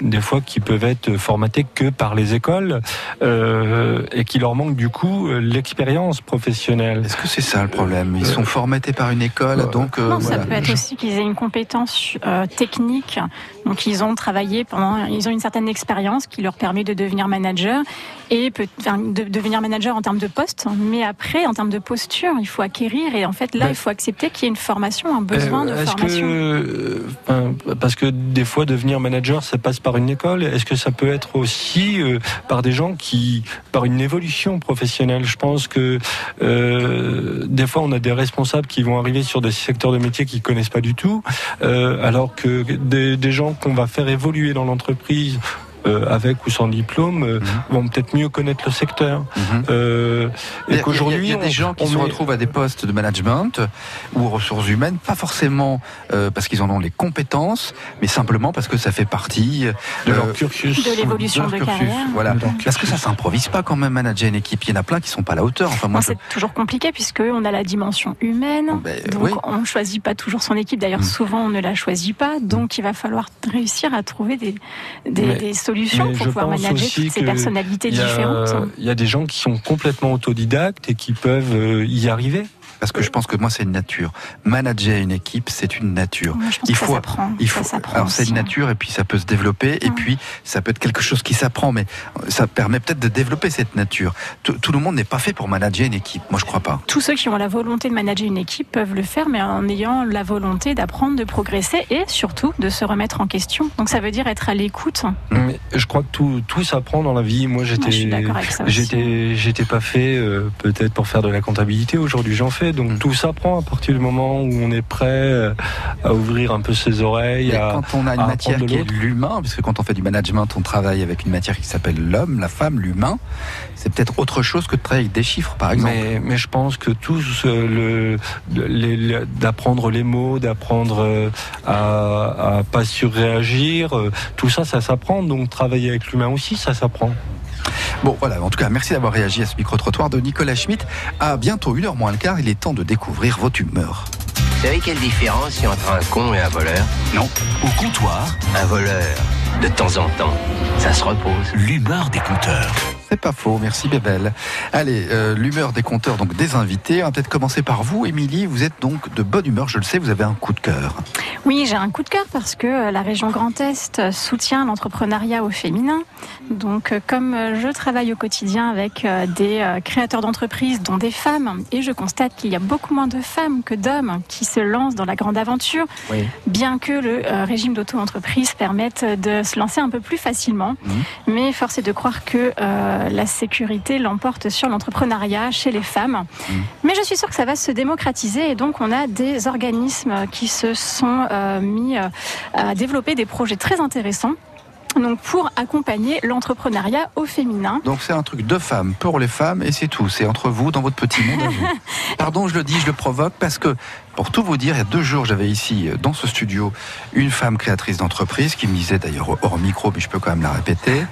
Euh, des fois qui peuvent être formatés que par les écoles euh, et qui leur manque du coup euh, l'expérience professionnelle. Est-ce que c'est ça le problème? Ils sont formatés par une école, donc euh, Non, ça peut être aussi qu'ils aient une compétence euh, technique. Donc, ils ont travaillé pendant, ils ont une certaine expérience qui leur permet de devenir manager et peut, enfin, de devenir manager en termes de poste. Mais après, en termes de posture, il faut acquérir et en fait, là, Ben, il faut accepter qu'il y ait une formation, un besoin de Euh, est-ce formation. Que, euh, parce que des fois devenir manager, ça passe par une école? Est-ce que ça peut être aussi euh, par des gens qui, par une évolution professionnelle? Je pense que euh, des fois on a des responsables qui vont arriver sur des secteurs de métiers qu'ils connaissent pas du tout, euh, alors que des gens qu'on va faire évoluer dans l'entreprise. Euh, avec ou sans diplôme, euh, vont peut-être mieux connaître le secteur. Euh, Il y et a- qu'aujourd'hui, il y a, il y a des on- gens qui se met- retrouvent à des postes de management ou aux ressources humaines, pas forcément euh, parce qu'ils en ont les compétences, mais simplement parce que ça fait partie euh, De leur cursus. De l'évolution de cursus. carrière. Voilà. De Parce que ça s'improvise pas quand même manager une équipe. Il y en a plein qui sont pas à la hauteur. Enfin moi, je- c'est toujours compliqué puisque on a la dimension humaine. donc Ben, oui. on choisit pas toujours son équipe. D'ailleurs, Mm. souvent on ne la choisit pas. Donc il va falloir réussir à trouver des, des, Mais- des solutions mais pour je pouvoir pense manager aussi toutes ces que personnalités il y a- différentes. Il y a des gens qui sont complètement autodidactes et qui peuvent euh, y arriver. Parce que je pense que moi, c'est une nature. Manager une équipe, c'est une nature. Moi, je pense il que ça faut, s'apprend. il Ça faut. alors c'est une hein. nature et puis ça peut se développer et puis ça peut être quelque chose qui s'apprend, mais ça permet peut-être de développer cette nature. Tout, tout le monde n'est pas fait pour manager une équipe. Moi, je crois pas. Tous ceux qui ont la volonté de manager une équipe peuvent le faire, mais en ayant la volonté d'apprendre, de progresser et surtout de se remettre en question. Donc ça veut dire être à l'écoute. Mais je crois que tout, tout s'apprend dans la vie. Moi, j'étais, ça j'étais, j'étais pas fait euh, peut-être pour faire de la comptabilité. Aujourd'hui, j'en fais. Donc Mm. tout s'apprend à partir du moment où on est prêt euh, à ouvrir un peu ses oreilles. Et à- quand on a une matière qui est l'humain, puisque quand on fait du management, on travaille avec une matière qui s'appelle l'homme, la femme, l'humain, c'est peut-être autre chose que de travailler avec des chiffres, par exemple. Mais, mais je pense que le, les- les- d'apprendre les mots, d'apprendre euh, à, à pas surréagir, euh, tout ça, ça s'apprend. Donc travailler avec l'humain aussi, ça s'apprend. Bon, voilà, en tout cas, merci d'avoir réagi à ce micro-trottoir de Nicolas Schmitt. À bientôt, une heure moins le quart, il est temps de découvrir votre humeur. Vous savez quelle différence il y a entre un con et un voleur? Non. Au comptoir, Un voleur, de temps en temps, ça se repose. l'humeur des compteurs. C'est pas faux, merci Bébel. Allez, euh, l'humeur des compteurs, donc des invités. On va peut-être commencer par vous, Émilie. Vous êtes donc de bonne humeur, je le sais, vous avez un coup de cœur. Oui, j'ai un coup de cœur parce que euh, la région Grand Est soutient l'entrepreneuriat au féminin. Donc, euh, comme je travaille au quotidien avec des créateurs d'entreprises, dont des femmes, et je constate qu'il y a beaucoup moins de femmes que d'hommes qui se lancent dans la grande aventure, Oui. bien que le régime d'auto-entreprise permette de se lancer un peu plus facilement. Mais force est de croire que euh, la sécurité l'emporte sur l'entrepreneuriat chez les femmes. Mais je suis sûre que ça va se démocratiser et donc on a des organismes qui se sont euh, mis euh, à développer des projets très intéressants. Donc pour accompagner l'entrepreneuriat au féminin. Donc c'est un truc de femmes, pour les femmes, et c'est tout. C'est entre vous, dans votre petit monde. Pardon, je le dis, je le provoque, parce que, pour tout vous dire, il y a deux jours, j'avais ici, euh, dans ce studio, une femme créatrice d'entreprise, qui me disait d'ailleurs hors micro, mais je peux quand même la répéter,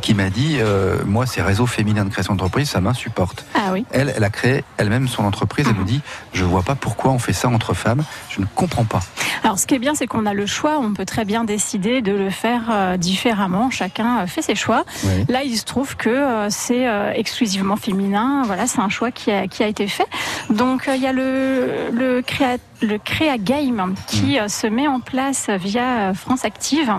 qui m'a dit, euh, moi, ces réseaux féminins de création d'entreprise, ça m'insupporte. Ah oui. Elle, elle a créé elle-même son entreprise, elle me dit, je vois pas pourquoi on fait ça entre femmes, je ne comprends pas. Alors ce qui est bien, c'est qu'on a le choix, on peut très bien décider de le faire euh, différemment, chacun fait ses choix. Oui. Là, il se trouve que euh, c'est exclusivement féminin, voilà, c'est un choix qui a, qui a été fait. Donc il y a le, le, créa- créa, le Créa Game qui euh, se met en place via euh, France Active.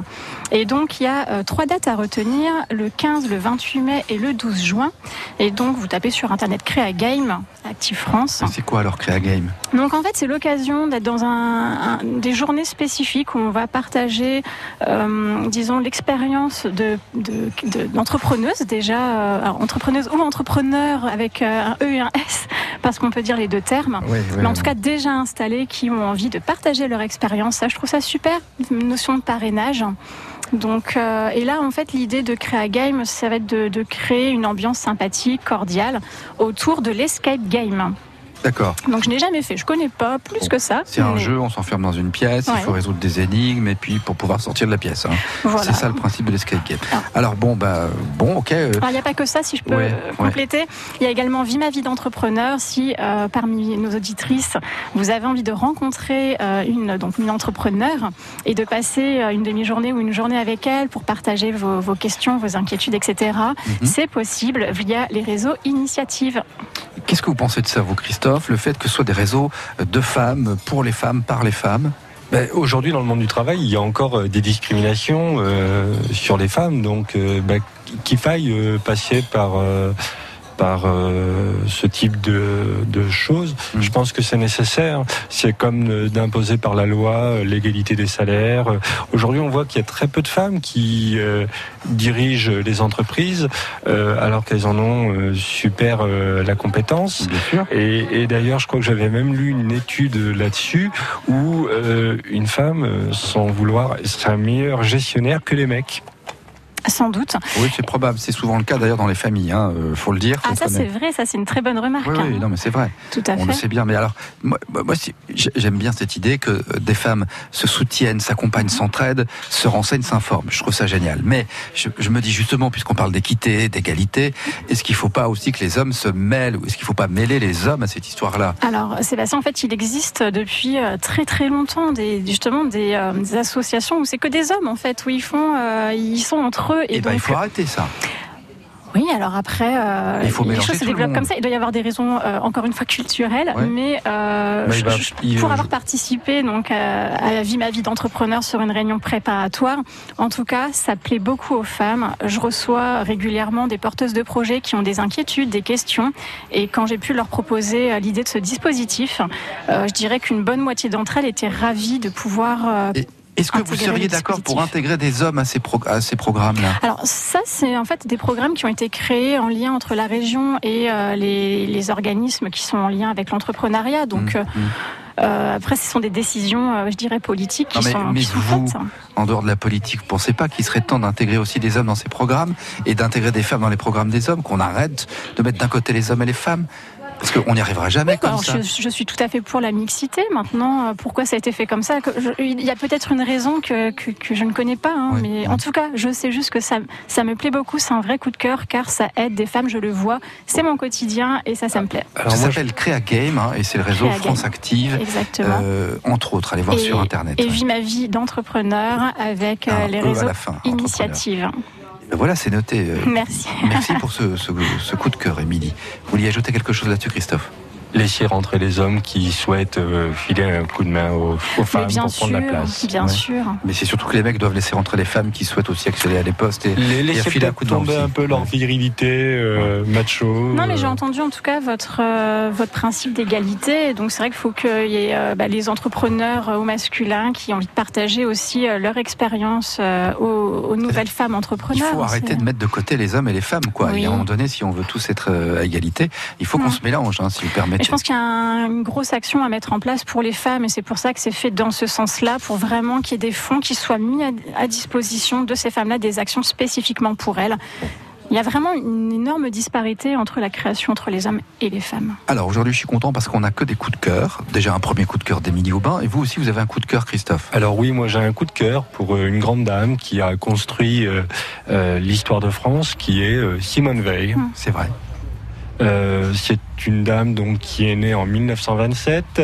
Et donc, il y a euh, trois dates à retenir, le 15, le 28 mai et le 12 juin. Et donc, vous tapez sur Internet Créa Game, Active France. C'est quoi alors Créa Game? Donc en fait, c'est l'occasion d'être dans un, un- des journées spécifiques où on va partager, euh, disons, l'expérience de, de- de- d'entrepreneuses déjà, euh, alors, entrepreneuses ou entrepreneurs avec un E et un S, parce qu'on peut dire les deux termes. Oui, oui, Mais en oui. tout cas, déjà qui ont envie de partager leur expérience. Ça, je trouve ça super, une notion de parrainage. Donc, euh, et là, en fait, l'idée de Créa Game, ça va être de créer une ambiance sympathique, cordiale, autour de l'escape game. D'accord. Donc je n'ai jamais fait, je connais pas plus que ça. C'est un jeu, on s'enferme dans une pièce, il faut résoudre des énigmes et puis pour pouvoir sortir de la pièce. hein. Voilà. C'est ça le principe de l'escape game. Alors bon, bah bon, ok. euh, Alors, il n'y a pas que ça, si je peux Ouais, euh, ouais. compléter. Il y a également Vie ma vie d'entrepreneur. Si euh, parmi nos auditrices, vous avez envie de rencontrer euh, une, donc une entrepreneur et de passer une demi-journée ou une journée avec elle pour partager vos, vos questions, vos inquiétudes, etc., Mhm. c'est possible via les réseaux initiatives. Qu'est-ce que vous pensez de ça, vous, Christophe? Le fait que ce soit des réseaux de femmes, pour les femmes, par les femmes. Ben, Aujourd'hui, dans le monde du travail, il y a encore euh, des discriminations euh, sur les femmes, donc euh, ben, qu'il faille passer par par euh, ce type de, de choses. Je pense que c'est nécessaire. C'est comme d'imposer par la loi euh, l'égalité des salaires. Euh, Aujourd'hui, on voit qu'il y a très peu de femmes qui euh, dirigent les entreprises, euh, alors qu'elles en ont super la compétence. Et, et d'ailleurs, je crois que j'avais même lu une étude là-dessus où une femme, sans vouloir, serait un meilleur gestionnaire que les mecs. Sans doute. Oui, c'est probable. C'est souvent le cas d'ailleurs dans les familles, hein, euh, faut le dire. Ah, ça c'est vrai, ça c'est une très bonne remarque. Oui, hein. oui, non, mais c'est vrai. Tout à On fait. le sait bien. Mais alors, moi, moi, j'aime bien cette idée que euh, des femmes se soutiennent, s'accompagnent, s'entraident, se renseignent, s'informent. Je trouve ça génial. Mais je, je me dis justement, puisqu'on parle d'équité, d'égalité, est-ce qu'il ne faut pas aussi que les hommes se mêlent ou est-ce qu'il ne faut pas mêler les hommes à cette histoire-là? Alors, Sébastien, en fait, il existe depuis euh, très très longtemps des, justement des, euh, des associations où c'est que des hommes, en fait, où ils font, euh, ils sont entre eux. Et Eh ben, il faut arrêter ça. oui, alors après, euh, Il faut les choses se développent comme ça. Il doit y avoir des raisons, euh, encore une fois, culturelles, Ouais. mais, euh, je- je- il- pour avoir participé donc à, à la vie ma vie d'entrepreneur sur une réunion préparatoire, en tout cas, ça plaît beaucoup aux femmes. Je reçois régulièrement des porteuses de projets qui ont des inquiétudes, des questions, et quand j'ai pu leur proposer euh, l'idée de ce dispositif, euh, je dirais qu'une bonne moitié d'entre elles étaient ravies de pouvoir. euh, Est-ce que vous seriez d'accord pour intégrer des hommes à ces, à ces programmes-là? Alors ça, c'est en fait des programmes qui ont été créés en lien entre la région et euh, les, les organismes qui sont en lien avec l'entrepreneuriat. Donc Mmh, euh, euh, après, ce sont des décisions, euh, je dirais, politiques qui Non, mais, sont, mais qui sont vous, faites. en dehors de la politique, vous pensez pas qu'il serait temps d'intégrer aussi des hommes dans ces programmes et d'intégrer des femmes dans les programmes des hommes, qu'on arrête de mettre d'un côté les hommes et les femmes? Parce qu'on n'y arrivera jamais comme Alors, ça. je, je suis tout à fait pour la mixité. Maintenant, euh, pourquoi ça a été fait comme ça? Je- Il y a peut-être une raison que, que, que je ne connais pas, hein, mais en tout cas, je sais juste que ça, ça me plaît beaucoup. C'est un vrai coup de cœur car ça aide des femmes, je le vois. C'est mon quotidien et ça, ça me plaît. ça s'appelle Créa Game hein, et c'est le réseau Créa France Game. Active. Exactement. euh, entre autres, allez voir et, sur Internet. Et vis ma vie d'entrepreneur avec euh, Ah, les réseaux initiatives. Ben Voilà, c'est noté. euh, Merci. Merci pour ce, ce- ce coup de cœur, Émilie. Vous vouliez ajouter quelque chose là-dessus, Christophe? Laisser rentrer les hommes qui souhaitent euh, filer un coup de main aux, aux femmes bien pour prendre la place. bien sûr. Mais c'est surtout que les mecs doivent laisser rentrer les femmes qui souhaitent aussi accéder à des postes et, Les et laisser filer un coup de main aussi. un peu leur virilité euh, macho. Non, mais j'ai euh, entendu en tout cas votre, euh, votre principe d'égalité. Donc c'est vrai qu'il faut qu'il y ait euh, bah, les entrepreneurs euh, au masculin qui ont envie de partager aussi euh, leur expérience euh, aux, aux nouvelles femmes Il entrepreneurs. faut aussi. arrêter de mettre de côté les hommes et les femmes, quoi. Oui. Et à un moment donné, si on veut tous être euh, à égalité, il faut qu'on se mélange, hein, si vous Et permettez. Je pense qu'il y a un- une grosse action à mettre en place pour les femmes et c'est pour ça que c'est fait dans ce sens-là, pour vraiment qu'il y ait des fonds qui soient mis à, à disposition de ces femmes-là, des actions spécifiquement pour elles. Il y a vraiment une énorme disparité entre la création entre les hommes et les femmes. Alors aujourd'hui, je suis content parce qu'on n'a que des coups de cœur. Déjà un premier coup de cœur d'Émilie Aubin, et vous aussi, vous avez un coup de cœur, Christophe? Alors oui, moi j'ai un coup de cœur pour euh, une grande dame qui a construit euh, euh, l'histoire de France, qui est euh, Simone Veil. C'est vrai. Euh, c'est une dame donc qui est née en 1927,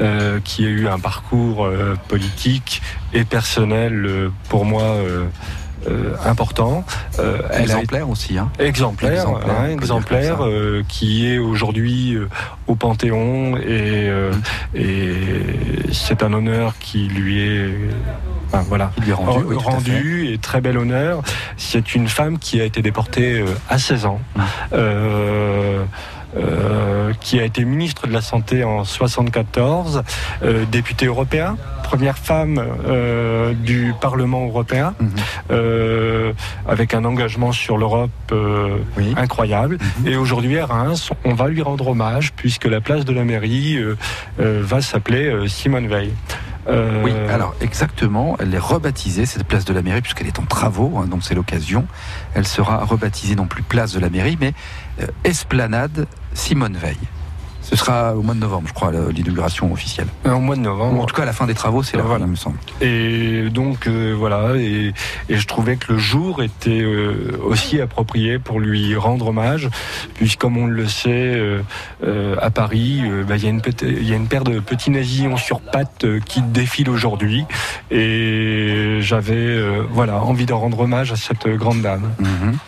euh, qui a eu un parcours euh, politique et personnel euh, pour moi euh, euh, important. Euh, a Exemplaire aussi. Hein. exemplaire, Exemplaire, hein, exemplaire euh, qui est aujourd'hui euh, au Panthéon et, euh, Mm. et c'est un honneur qui lui est enfin, voilà, Il est rendu, oui, rendu et très bel honneur. C'est une femme qui a été déportée euh, à 16 ans. Mm. Euh, euh, qui a été ministre de la Santé en 74, euh, député européen, première femme euh, du Parlement européen, Mhm. euh, avec un engagement sur l'Europe euh, Oui. incroyable. Mhm. Et aujourd'hui, à Reims, on va lui rendre hommage puisque la place de la mairie euh, euh, va s'appeler euh, Simone Veil. Euh, Oui, alors exactement, elle est rebaptisée, cette place de la mairie, puisqu'elle est en travaux, hein, donc c'est l'occasion. Elle sera rebaptisée non plus place de la mairie, mais euh, Esplanade Simone Veil. Ce sera au mois de novembre, je crois, l'inauguration officielle. au mois de Ou novembre. en tout cas, à la fin des travaux, c'est là, Voilà. il me semble. Et donc euh, voilà, et, et je trouvais que le jour était euh, aussi approprié pour lui rendre hommage, puisque comme on le sait, euh, euh, à Paris, euh, bah, il y, a une pet- il y a une paire de petits nazillons sur pattes euh, qui défilent aujourd'hui, et j'avais euh, voilà envie de rendre hommage à cette grande dame. Mhm.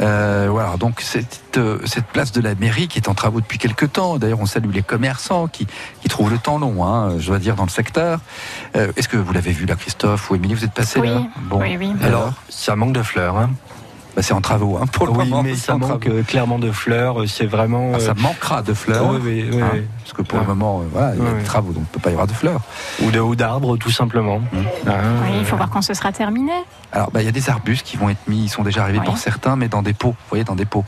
Euh, voilà, donc cette, euh, cette place de la mairie qui est en travaux depuis quelques temps. D'ailleurs, on salue les commerçants qui, qui trouvent le temps long, hein, je dois dire, dans le secteur. Euh, Est-ce que vous l'avez vu là, Christophe ou Émilie Vous êtes passé Oui, là Bon. oui, oui. Alors, Ça manque de fleurs, hein. bah, c'est en travaux hein, pour le oui, moment. mais ça manque travaux. euh, clairement de fleurs. euh, C'est vraiment. Ah, ça manquera de fleurs. oui, oui, oui, hein, oui. Parce que pour le moment, euh, voilà, il y a des travaux, donc il ne peut pas y avoir de fleurs. ou d'arbres, tout simplement. Mmh. Ah, Oui, il faut voir quand ce sera terminé. Alors, bah, il y a des arbustes qui vont être mis, ils sont déjà arrivés Oui. pour certains, mais dans des pots, vous voyez, dans des pots.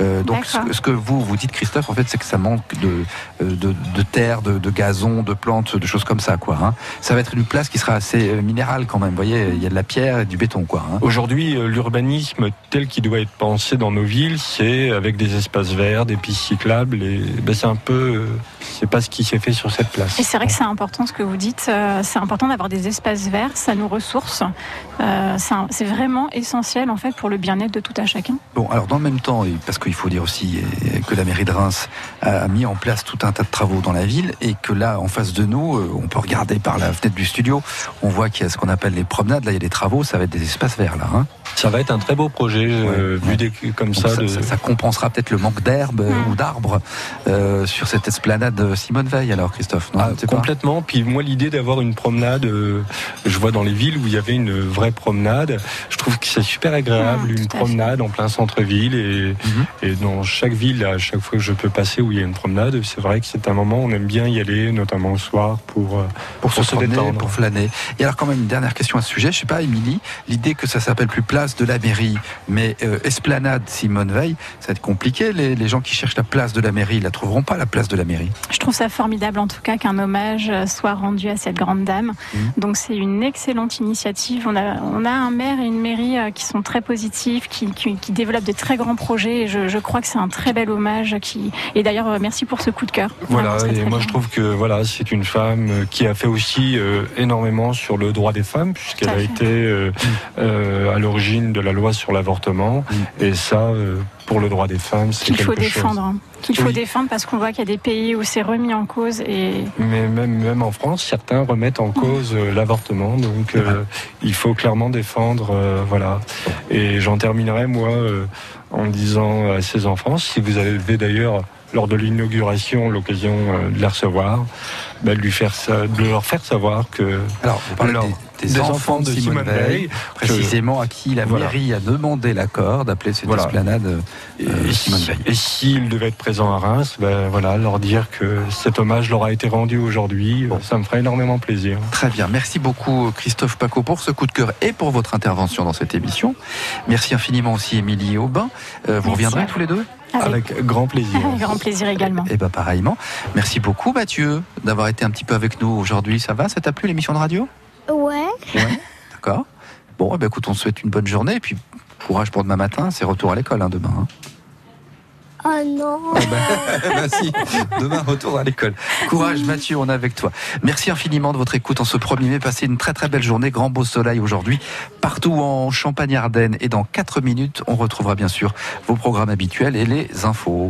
Euh, donc, ce, que- ce que vous vous dites, Christophe, en fait, c'est que ça manque de, euh, de, de terre, de, de gazon, de plantes, de choses comme ça, quoi. Hein. Ça va être une place qui sera assez minérale quand même. Vous voyez, il y a de la pierre et du béton, quoi. Hein. Aujourd'hui, l'urbanisme tel qu'il doit être pensé dans nos villes, c'est avec des espaces verts, des pistes cyclables. Et ben, c'est un peu, euh, c'est pas ce qui s'est fait sur cette place. Et c'est vrai que c'est important ce que vous dites. euh, c'est important d'avoir des espaces verts, ça nous ressource. Euh, c'est vraiment essentiel en fait pour le bien-être de tout à chacun. Bon, alors dans le même temps, parce qu'il faut dire aussi que la mairie de Reims a mis en place tout un tas de travaux dans la ville et que là, en face de nous, euh, on peut regarder par la fenêtre du studio, on voit qu'il y a ce qu'on appelle les promenades. Là, il y a des travaux, ça va être des espaces verts là. Hein. Ça va être un très beau projet, euh, Ouais, vu des, comme Donc ça. ça, de- ça- ça compensera peut-être le manque d'herbe Mm. ou d'arbres euh, sur cette esplanade Simone Veil. Alors, Christophe, non, Ah, complètement. Puis moi, l'idée d'avoir une promenade, euh, je vois dans les villes où il y avait une vraie promenade, je trouve que c'est super agréable, Ah, une promenade en plein centre-ville. Et, Mhm. et dans chaque ville, à chaque fois que je peux passer où il y a une promenade, c'est vrai que c'est un moment où on aime bien y aller, notamment le soir, pour, euh, pour se, promener, détendre. pour flâner. Et alors quand même une dernière question à ce sujet, je sais pas, Émilie, l'idée que ça s'appelle plus place de la mairie, mais euh, esplanade Simone Veil, ça va être compliqué. Les, les gens qui cherchent la place de la mairie, ils la trouveront pas la place de la mairie. Je trouve ça formidable en tout cas qu'un hommage euh, soit rendu à cette grande dame. Mhm. Donc c'est une excellente initiative. On a, on a un maire et une mairie euh, qui sont très positifs, qui, qui, qui développent de très grands projets. Et je, je crois que c'est un très bel hommage. Qui... Et d'ailleurs, euh, merci pour ce coup de cœur. Voilà, et moi bien. je trouve que voilà, c'est une femme qui a fait aussi euh, énormément sur le droit des femmes, puisqu'elle a fait. été euh, euh, à l'origine de la loi sur l'avortement. Et ça, pour le droit des femmes, c'est qu'il faut défendre. hein. Qu'il faut Oui. défendre parce qu'on voit qu'il y a des pays où c'est remis en cause et Mais même, même en France, certains remettent en cause euh, l'avortement, donc euh, il faut clairement défendre, euh, voilà. Et j'en terminerai moi euh, en disant à ces enfants, si vous avez d'ailleurs lors de l'inauguration l'occasion de les recevoir, bah, de lui faire ça, de leur faire savoir que Alors, vous parlez Alors, des, des enfants de Simone, Veil, précisément à qui la Voilà. mairie a demandé l'accord d'appeler cette Voilà. esplanade euh, Et, Simone Veil. et s'ils devaient être présents à Reims, ben voilà, leur dire que cet hommage leur a été rendu aujourd'hui, Bon. ça me ferait énormément plaisir. Très bien. Merci beaucoup Christophe Paco pour ce coup de cœur et pour votre intervention dans cette émission. Merci infiniment aussi Émilie Aubin. Euh, vous Merci reviendrez tous les deux avec, Avec grand plaisir. avec grand plaisir également. Et ben pareillement. Merci beaucoup Mathieu d'avoir été un petit peu avec nous aujourd'hui. Ça va? Ça t'a plu l'émission de radio? Ouais. Ouais. D'accord. Bon, eh ben, écoute, on te souhaite une bonne journée et puis courage pour demain matin. C'est retour à l'école hein, demain. hein. Oh non. bah, bah si, demain retour à l'école. Courage Mathieu, on est avec toi. Merci infiniment de votre écoute en ce 1er mai. Passez une très très belle journée, grand beau soleil aujourd'hui, partout en Champagne-Ardenne. Et dans 4 minutes, on retrouvera bien sûr vos programmes habituels et les infos.